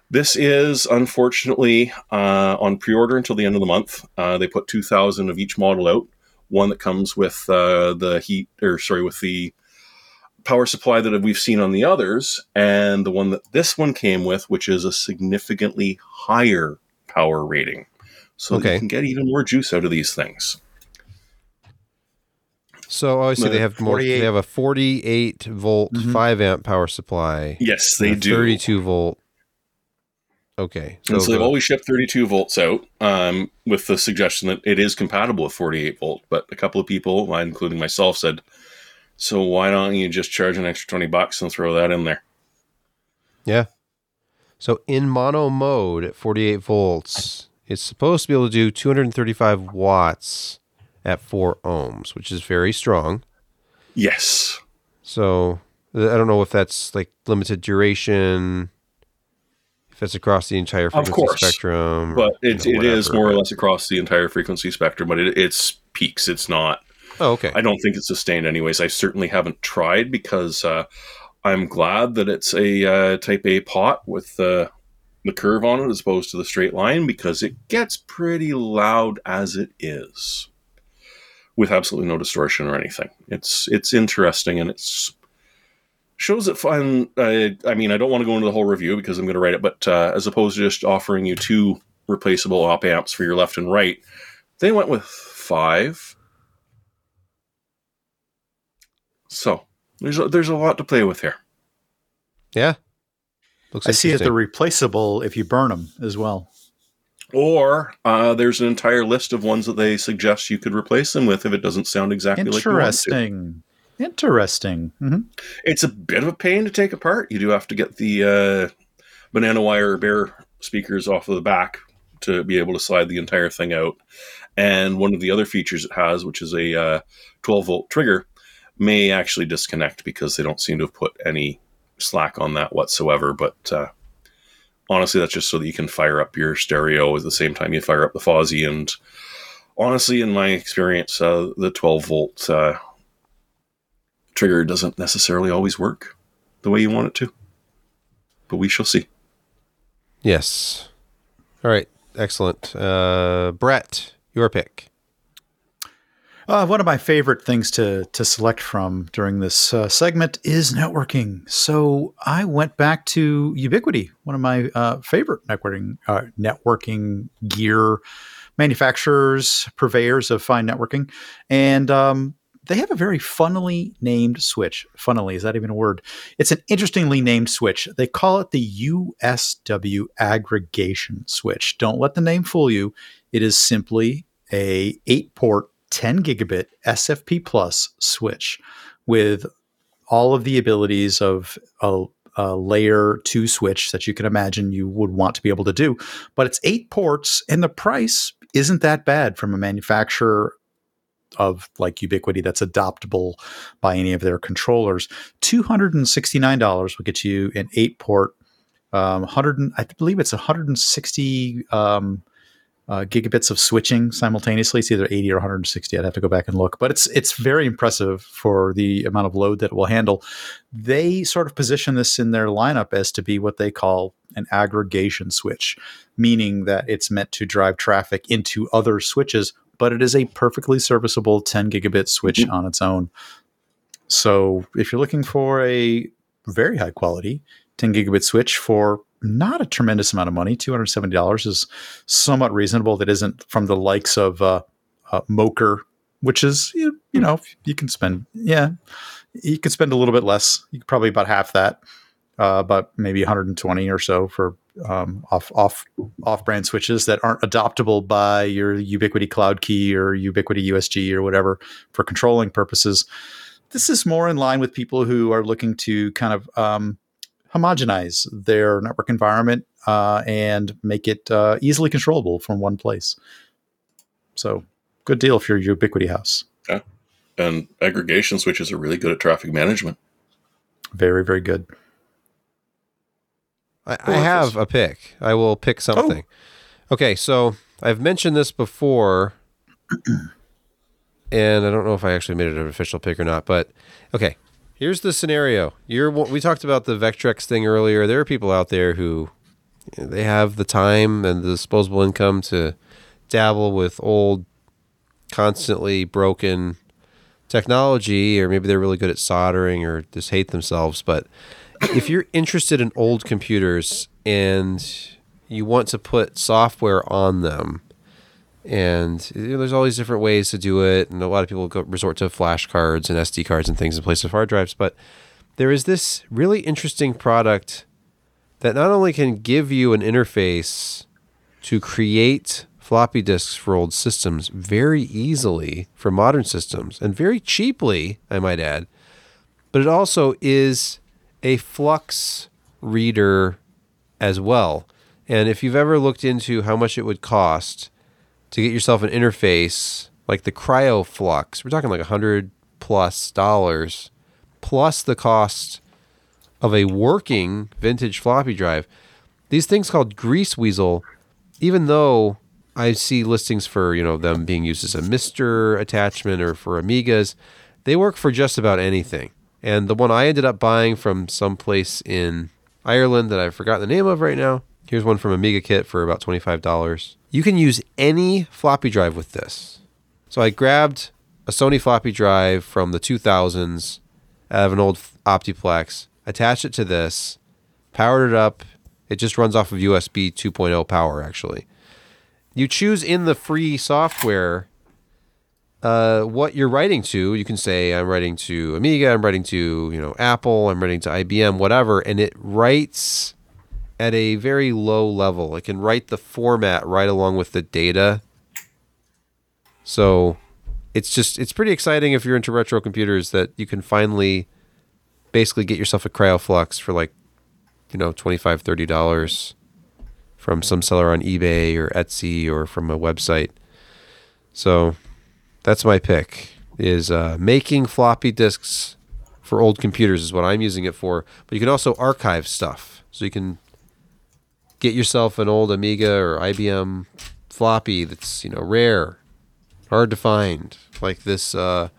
This is unfortunately uh, on pre-order until the end of the month. Uh, they put 2,000 of each model out. One that comes with uh, the heat, or sorry, with the power supply that we've seen on the others, and the one that this one came with, which is a significantly higher power rating. So
Okay.
you can get even more juice out of these things.
so obviously they have more. They have a 48 volt,
Mhm.
5 amp power supply.
Yes, they do.
32 volt. Okay.
and so they've always shipped 32 volts out um, with the suggestion that it is compatible with 48 volt. But a couple of people, including myself, said, so why don't you just charge an extra 20 bucks and throw that in there? Yeah.
So in mono mode at 48 volts, it's supposed to be able to do 235 watts at 4 ohms, which is very strong.
Yes.
So uh, I don't know if that's like limited duration, if it's across the entire frequency
course,
spectrum. or,
But
you
it,
know,
it is
whatever,
more or less across the entire frequency spectrum, but it, it's peaks. It's not
Oh, okay.
I don't think it's sustained, anyways. I certainly haven't tried because uh, I'm glad that it's a uh, Type A pot with the the curve on it as opposed to the straight line because it gets pretty loud as it is, with absolutely no distortion or anything. It's it's interesting and it's shows it fun. I, I mean, I don't want to go into the whole review because I'm going to write it, but uh, as opposed to just offering you two replaceable op amps for your left and right, they went with five. So there's a, there's a lot to play with here.
yeah. Looks
I see it
interesting.
they're replaceable if you burn them as well.
Or uh, there's an entire list of ones that they suggest you could replace them with if it doesn't sound exactly like you want it.
Interesting. Interesting. hmm
It's a bit of a pain to take apart. You do have to get the uh, banana wire bear speakers off of the back to be able to slide the entire thing out. And one of the other features it has, which is a uh, 12 volt trigger, may actually disconnect because they don't seem to have put any slack on that whatsoever. But uh, honestly, that's just so that you can fire up your stereo at the same time you fire up the Fosi. And honestly, in my experience, uh, the 12 volt uh, trigger doesn't necessarily always work the way you want it to. But we shall see.
Yes. All right. Excellent. Uh, Brett, your pick.
Uh, one of my favorite things to to select from during this uh, segment is networking. So I went back to Ubiquiti, one of my uh, favorite networking uh, networking gear manufacturers, purveyors of fine networking, and um, they have a very funnily named switch. Funnily, is that even a word? It's an interestingly named switch. They call it the USW aggregation switch. Don't let the name fool you. It is simply a eight port 10 gigabit SFP plus switch with all of the abilities of a, a, layer two switch that you can imagine you would want to be able to do. But it's eight ports, and the price isn't that bad from a manufacturer of like Ubiquiti that's adoptable by any of their controllers. $269 will get you an eight port, um, 100, I believe it's 160 um, uh, gigabits of switching simultaneously. It's either 80 or 160. I'd have to go back and look, but it's it's very impressive for the amount of load that it will handle. They sort of position this in their lineup as to be what they call an aggregation switch, meaning that it's meant to drive traffic into other switches, but it is a perfectly serviceable 10 gigabit switch mm-hmm. on its own. So if you're looking for a very high quality 10 gigabit switch for not a tremendous amount of money. Two hundred seventy dollars is somewhat reasonable. That isn't from the likes of uh, uh, MOCR, which is you, you know you can spend yeah you could spend a little bit less. You could probably about half that, uh, about maybe one hundred and twenty or so for um, off off off brand switches that aren't adoptable by your Ubiquiti Cloud Key or Ubiquiti USG or whatever for controlling purposes. This is more in line with people who are looking to kind of um, homogenize their network environment uh, and make it uh, easily controllable from one place. So, good deal for your Ubiquiti house.
Yeah. And aggregation switches are really good at traffic management.
Very, very good.
I, I have a pick. I will pick something. Oh. Okay, so I've mentioned this before, and I don't know if I actually made it an official pick or not, but okay. Here's the scenario. You're we talked about the Vectrex thing earlier. There are people out there who you know, they have the time and the disposable income to dabble with old, constantly broken technology, or maybe they're really good at soldering or just hate themselves. But if you're interested in old computers and you want to put software on them, and you know, there's all these different ways to do it. And a lot of people go resort to flashcards and sd cards and things in place of hard drives. But there is this really interesting product that not only can give you an interface to create floppy disks for old systems very easily for modern systems and very cheaply i might add but it also is a flux reader as well. And if you've ever looked into how much it would cost to get yourself an interface like the CryoFlux. We're talking like a hundred plus dollars, plus the cost of a working vintage floppy drive. These things called Greaseweazle, even though I see listings for you know them being used as a MiSTer attachment or for Amigas, they work for just about anything. And the one I ended up buying from some place in Ireland that I've forgotten the name of right now. Here's one from Amiga Kit for about twenty five dollars. You can use any floppy drive with this. So I grabbed a Sony floppy drive from the 2000s out of an old Optiplex, attached it to this, powered it up. It just runs off of USB 2.0 power, actually. You choose in the free software uh, what you're writing to. You can say, I'm writing to Amiga, I'm writing to you know Apple, I'm writing to IBM, whatever, and it writes at a very low level. It can write the format right along with the data. So it's just it's pretty exciting if you're into retro computers that you can finally basically get yourself a cryoflux for like you know 25 30 dollars from some seller on ebay or etsy or from a website so that's my pick is uh, making floppy disks for old computers is what i'm using it for but you can also archive stuff so you can get yourself an old Amiga or IBM floppy that's you know rare, hard to find, like this uh,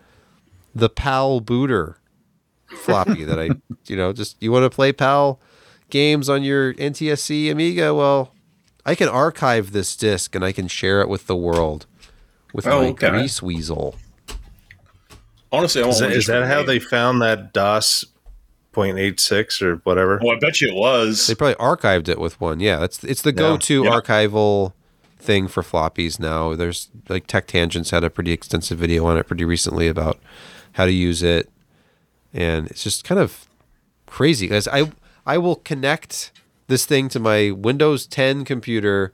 the PAL booter floppy that I, you know, just you want to play PAL games on your NTSC Amiga. Well, I can archive this disc and I can share it with the world with
Oh,
my
okay.
Greaseweazle.
Honestly, I
Is
won't
that,
waste
is that
my
how
name.
they found that DOS 0.86 or whatever?
Well, I bet you it was.
They probably archived it with one. Yeah, that's it's the go-to
Yeah.
archival thing for floppies now. There's like Tech Tangents had a pretty extensive video on it pretty recently about how to use it, and it's just kind of crazy because I I will connect this thing to my Windows 10 computer,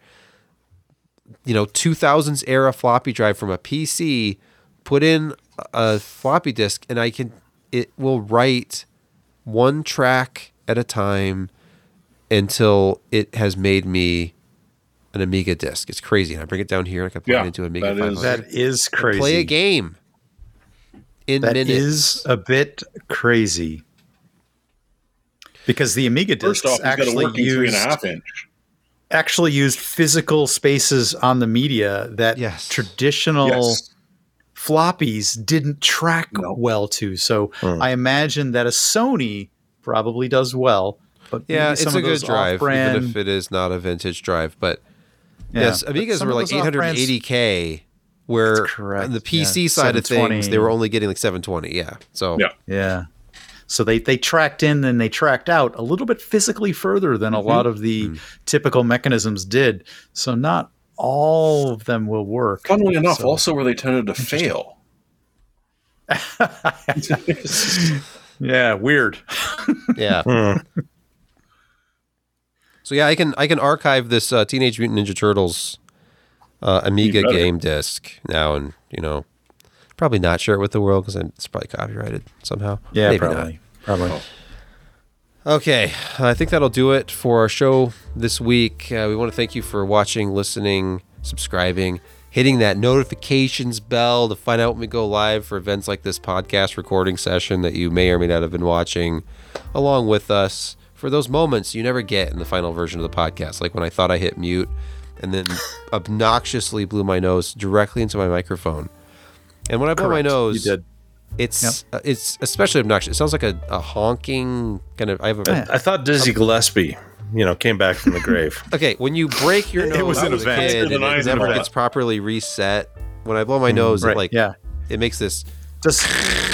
you know, 2000s era floppy drive from a PC, put in a floppy disk, and I can it will write one track at a time until it has made me an Amiga disc. It's crazy. And I bring it down here. and I can plug
Yeah,
it into Amiga
That is,
that is crazy.
Play a game in
That
minutes.
is a bit crazy. Because the Amiga
First
discs
off, you've got a
actually
working
used
a half inch.
actually used physical spaces on the media that
Yes.
traditional
Yes.
Floppies didn't track
No.
well to. So
Hmm.
I imagine that a Sony probably does well. But
yeah,
maybe
it's
some
a
of
good drive,
off-brand-
even if it is not a vintage drive. But
yeah,
yes,
but
Amigas
some
were
of
like 880k, where
correct,
on the PC
yeah.
side of things, they were only getting like 720. Yeah. So
Yeah.
Yeah. So they, they tracked in and they tracked out a little bit physically further than a
Mm-hmm.
lot of the typical mechanisms did. So not all of them will work.
Funnily enough,
So-
also where they tended to fail.
yeah, weird.
yeah.
Hmm.
So yeah, I can I can archive this uh, Teenage Mutant Ninja Turtles uh, Amiga
You
game disc now, and you know, probably not share it with the world because it's probably copyrighted somehow.
Yeah,
Maybe not.
probably. Probably.
Okay, I think that'll do it for our show this week. Uh, we want to thank you for watching, listening, subscribing, hitting that notifications bell to find out when we go live for events like this podcast recording session that you may or may not have been watching along with us for those moments you never get in the final version of the podcast. Like when I thought I hit mute and then obnoxiously blew my nose directly into my microphone. And when I blew my nose,
You did.
It's uh, it's especially obnoxious. It sounds like a, a honking kind of. I have a,
Yeah.
I thought Dizzy Gillespie, you know, came back from the grave.
Okay, when you break your nose
It was
as
an
a
event.
kid and it never
know.
gets properly reset, when I blow my nose,
Right.
it like
yeah.
it makes this
Does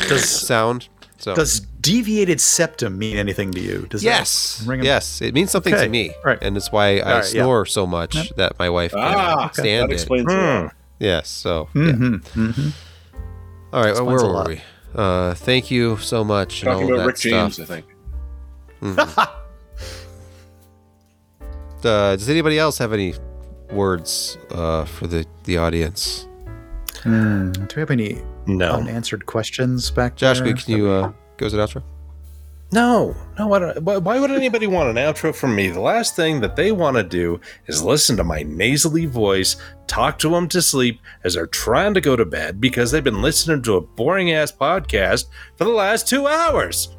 does
sound. So
does deviated septum mean anything to you? Does that
yes,
ring
yes, it means something
Okay,
to me,
right.
and it's why I
All right, yeah.
snore so much that my wife
Ah,
can't stand
that
it.
explains it.
Yes, so yeah.
Mhm, mhm.
All right, well, where
Explains
were we? Uh, thank you so much. and
Talking
all
about
that
Rick James,
stuff.
I think.
Uh, does anybody else have any words uh, for the the audience?
Hmm, Do we have any
No,
unanswered questions back
Josh,
there?
can you uh, go as an outro?
No, no. Why would anybody want an outro from me? The last thing that they want to do is listen to my nasally voice talk to them to sleep as they're trying to go to bed because they've been listening to a boring ass podcast for the last two hours.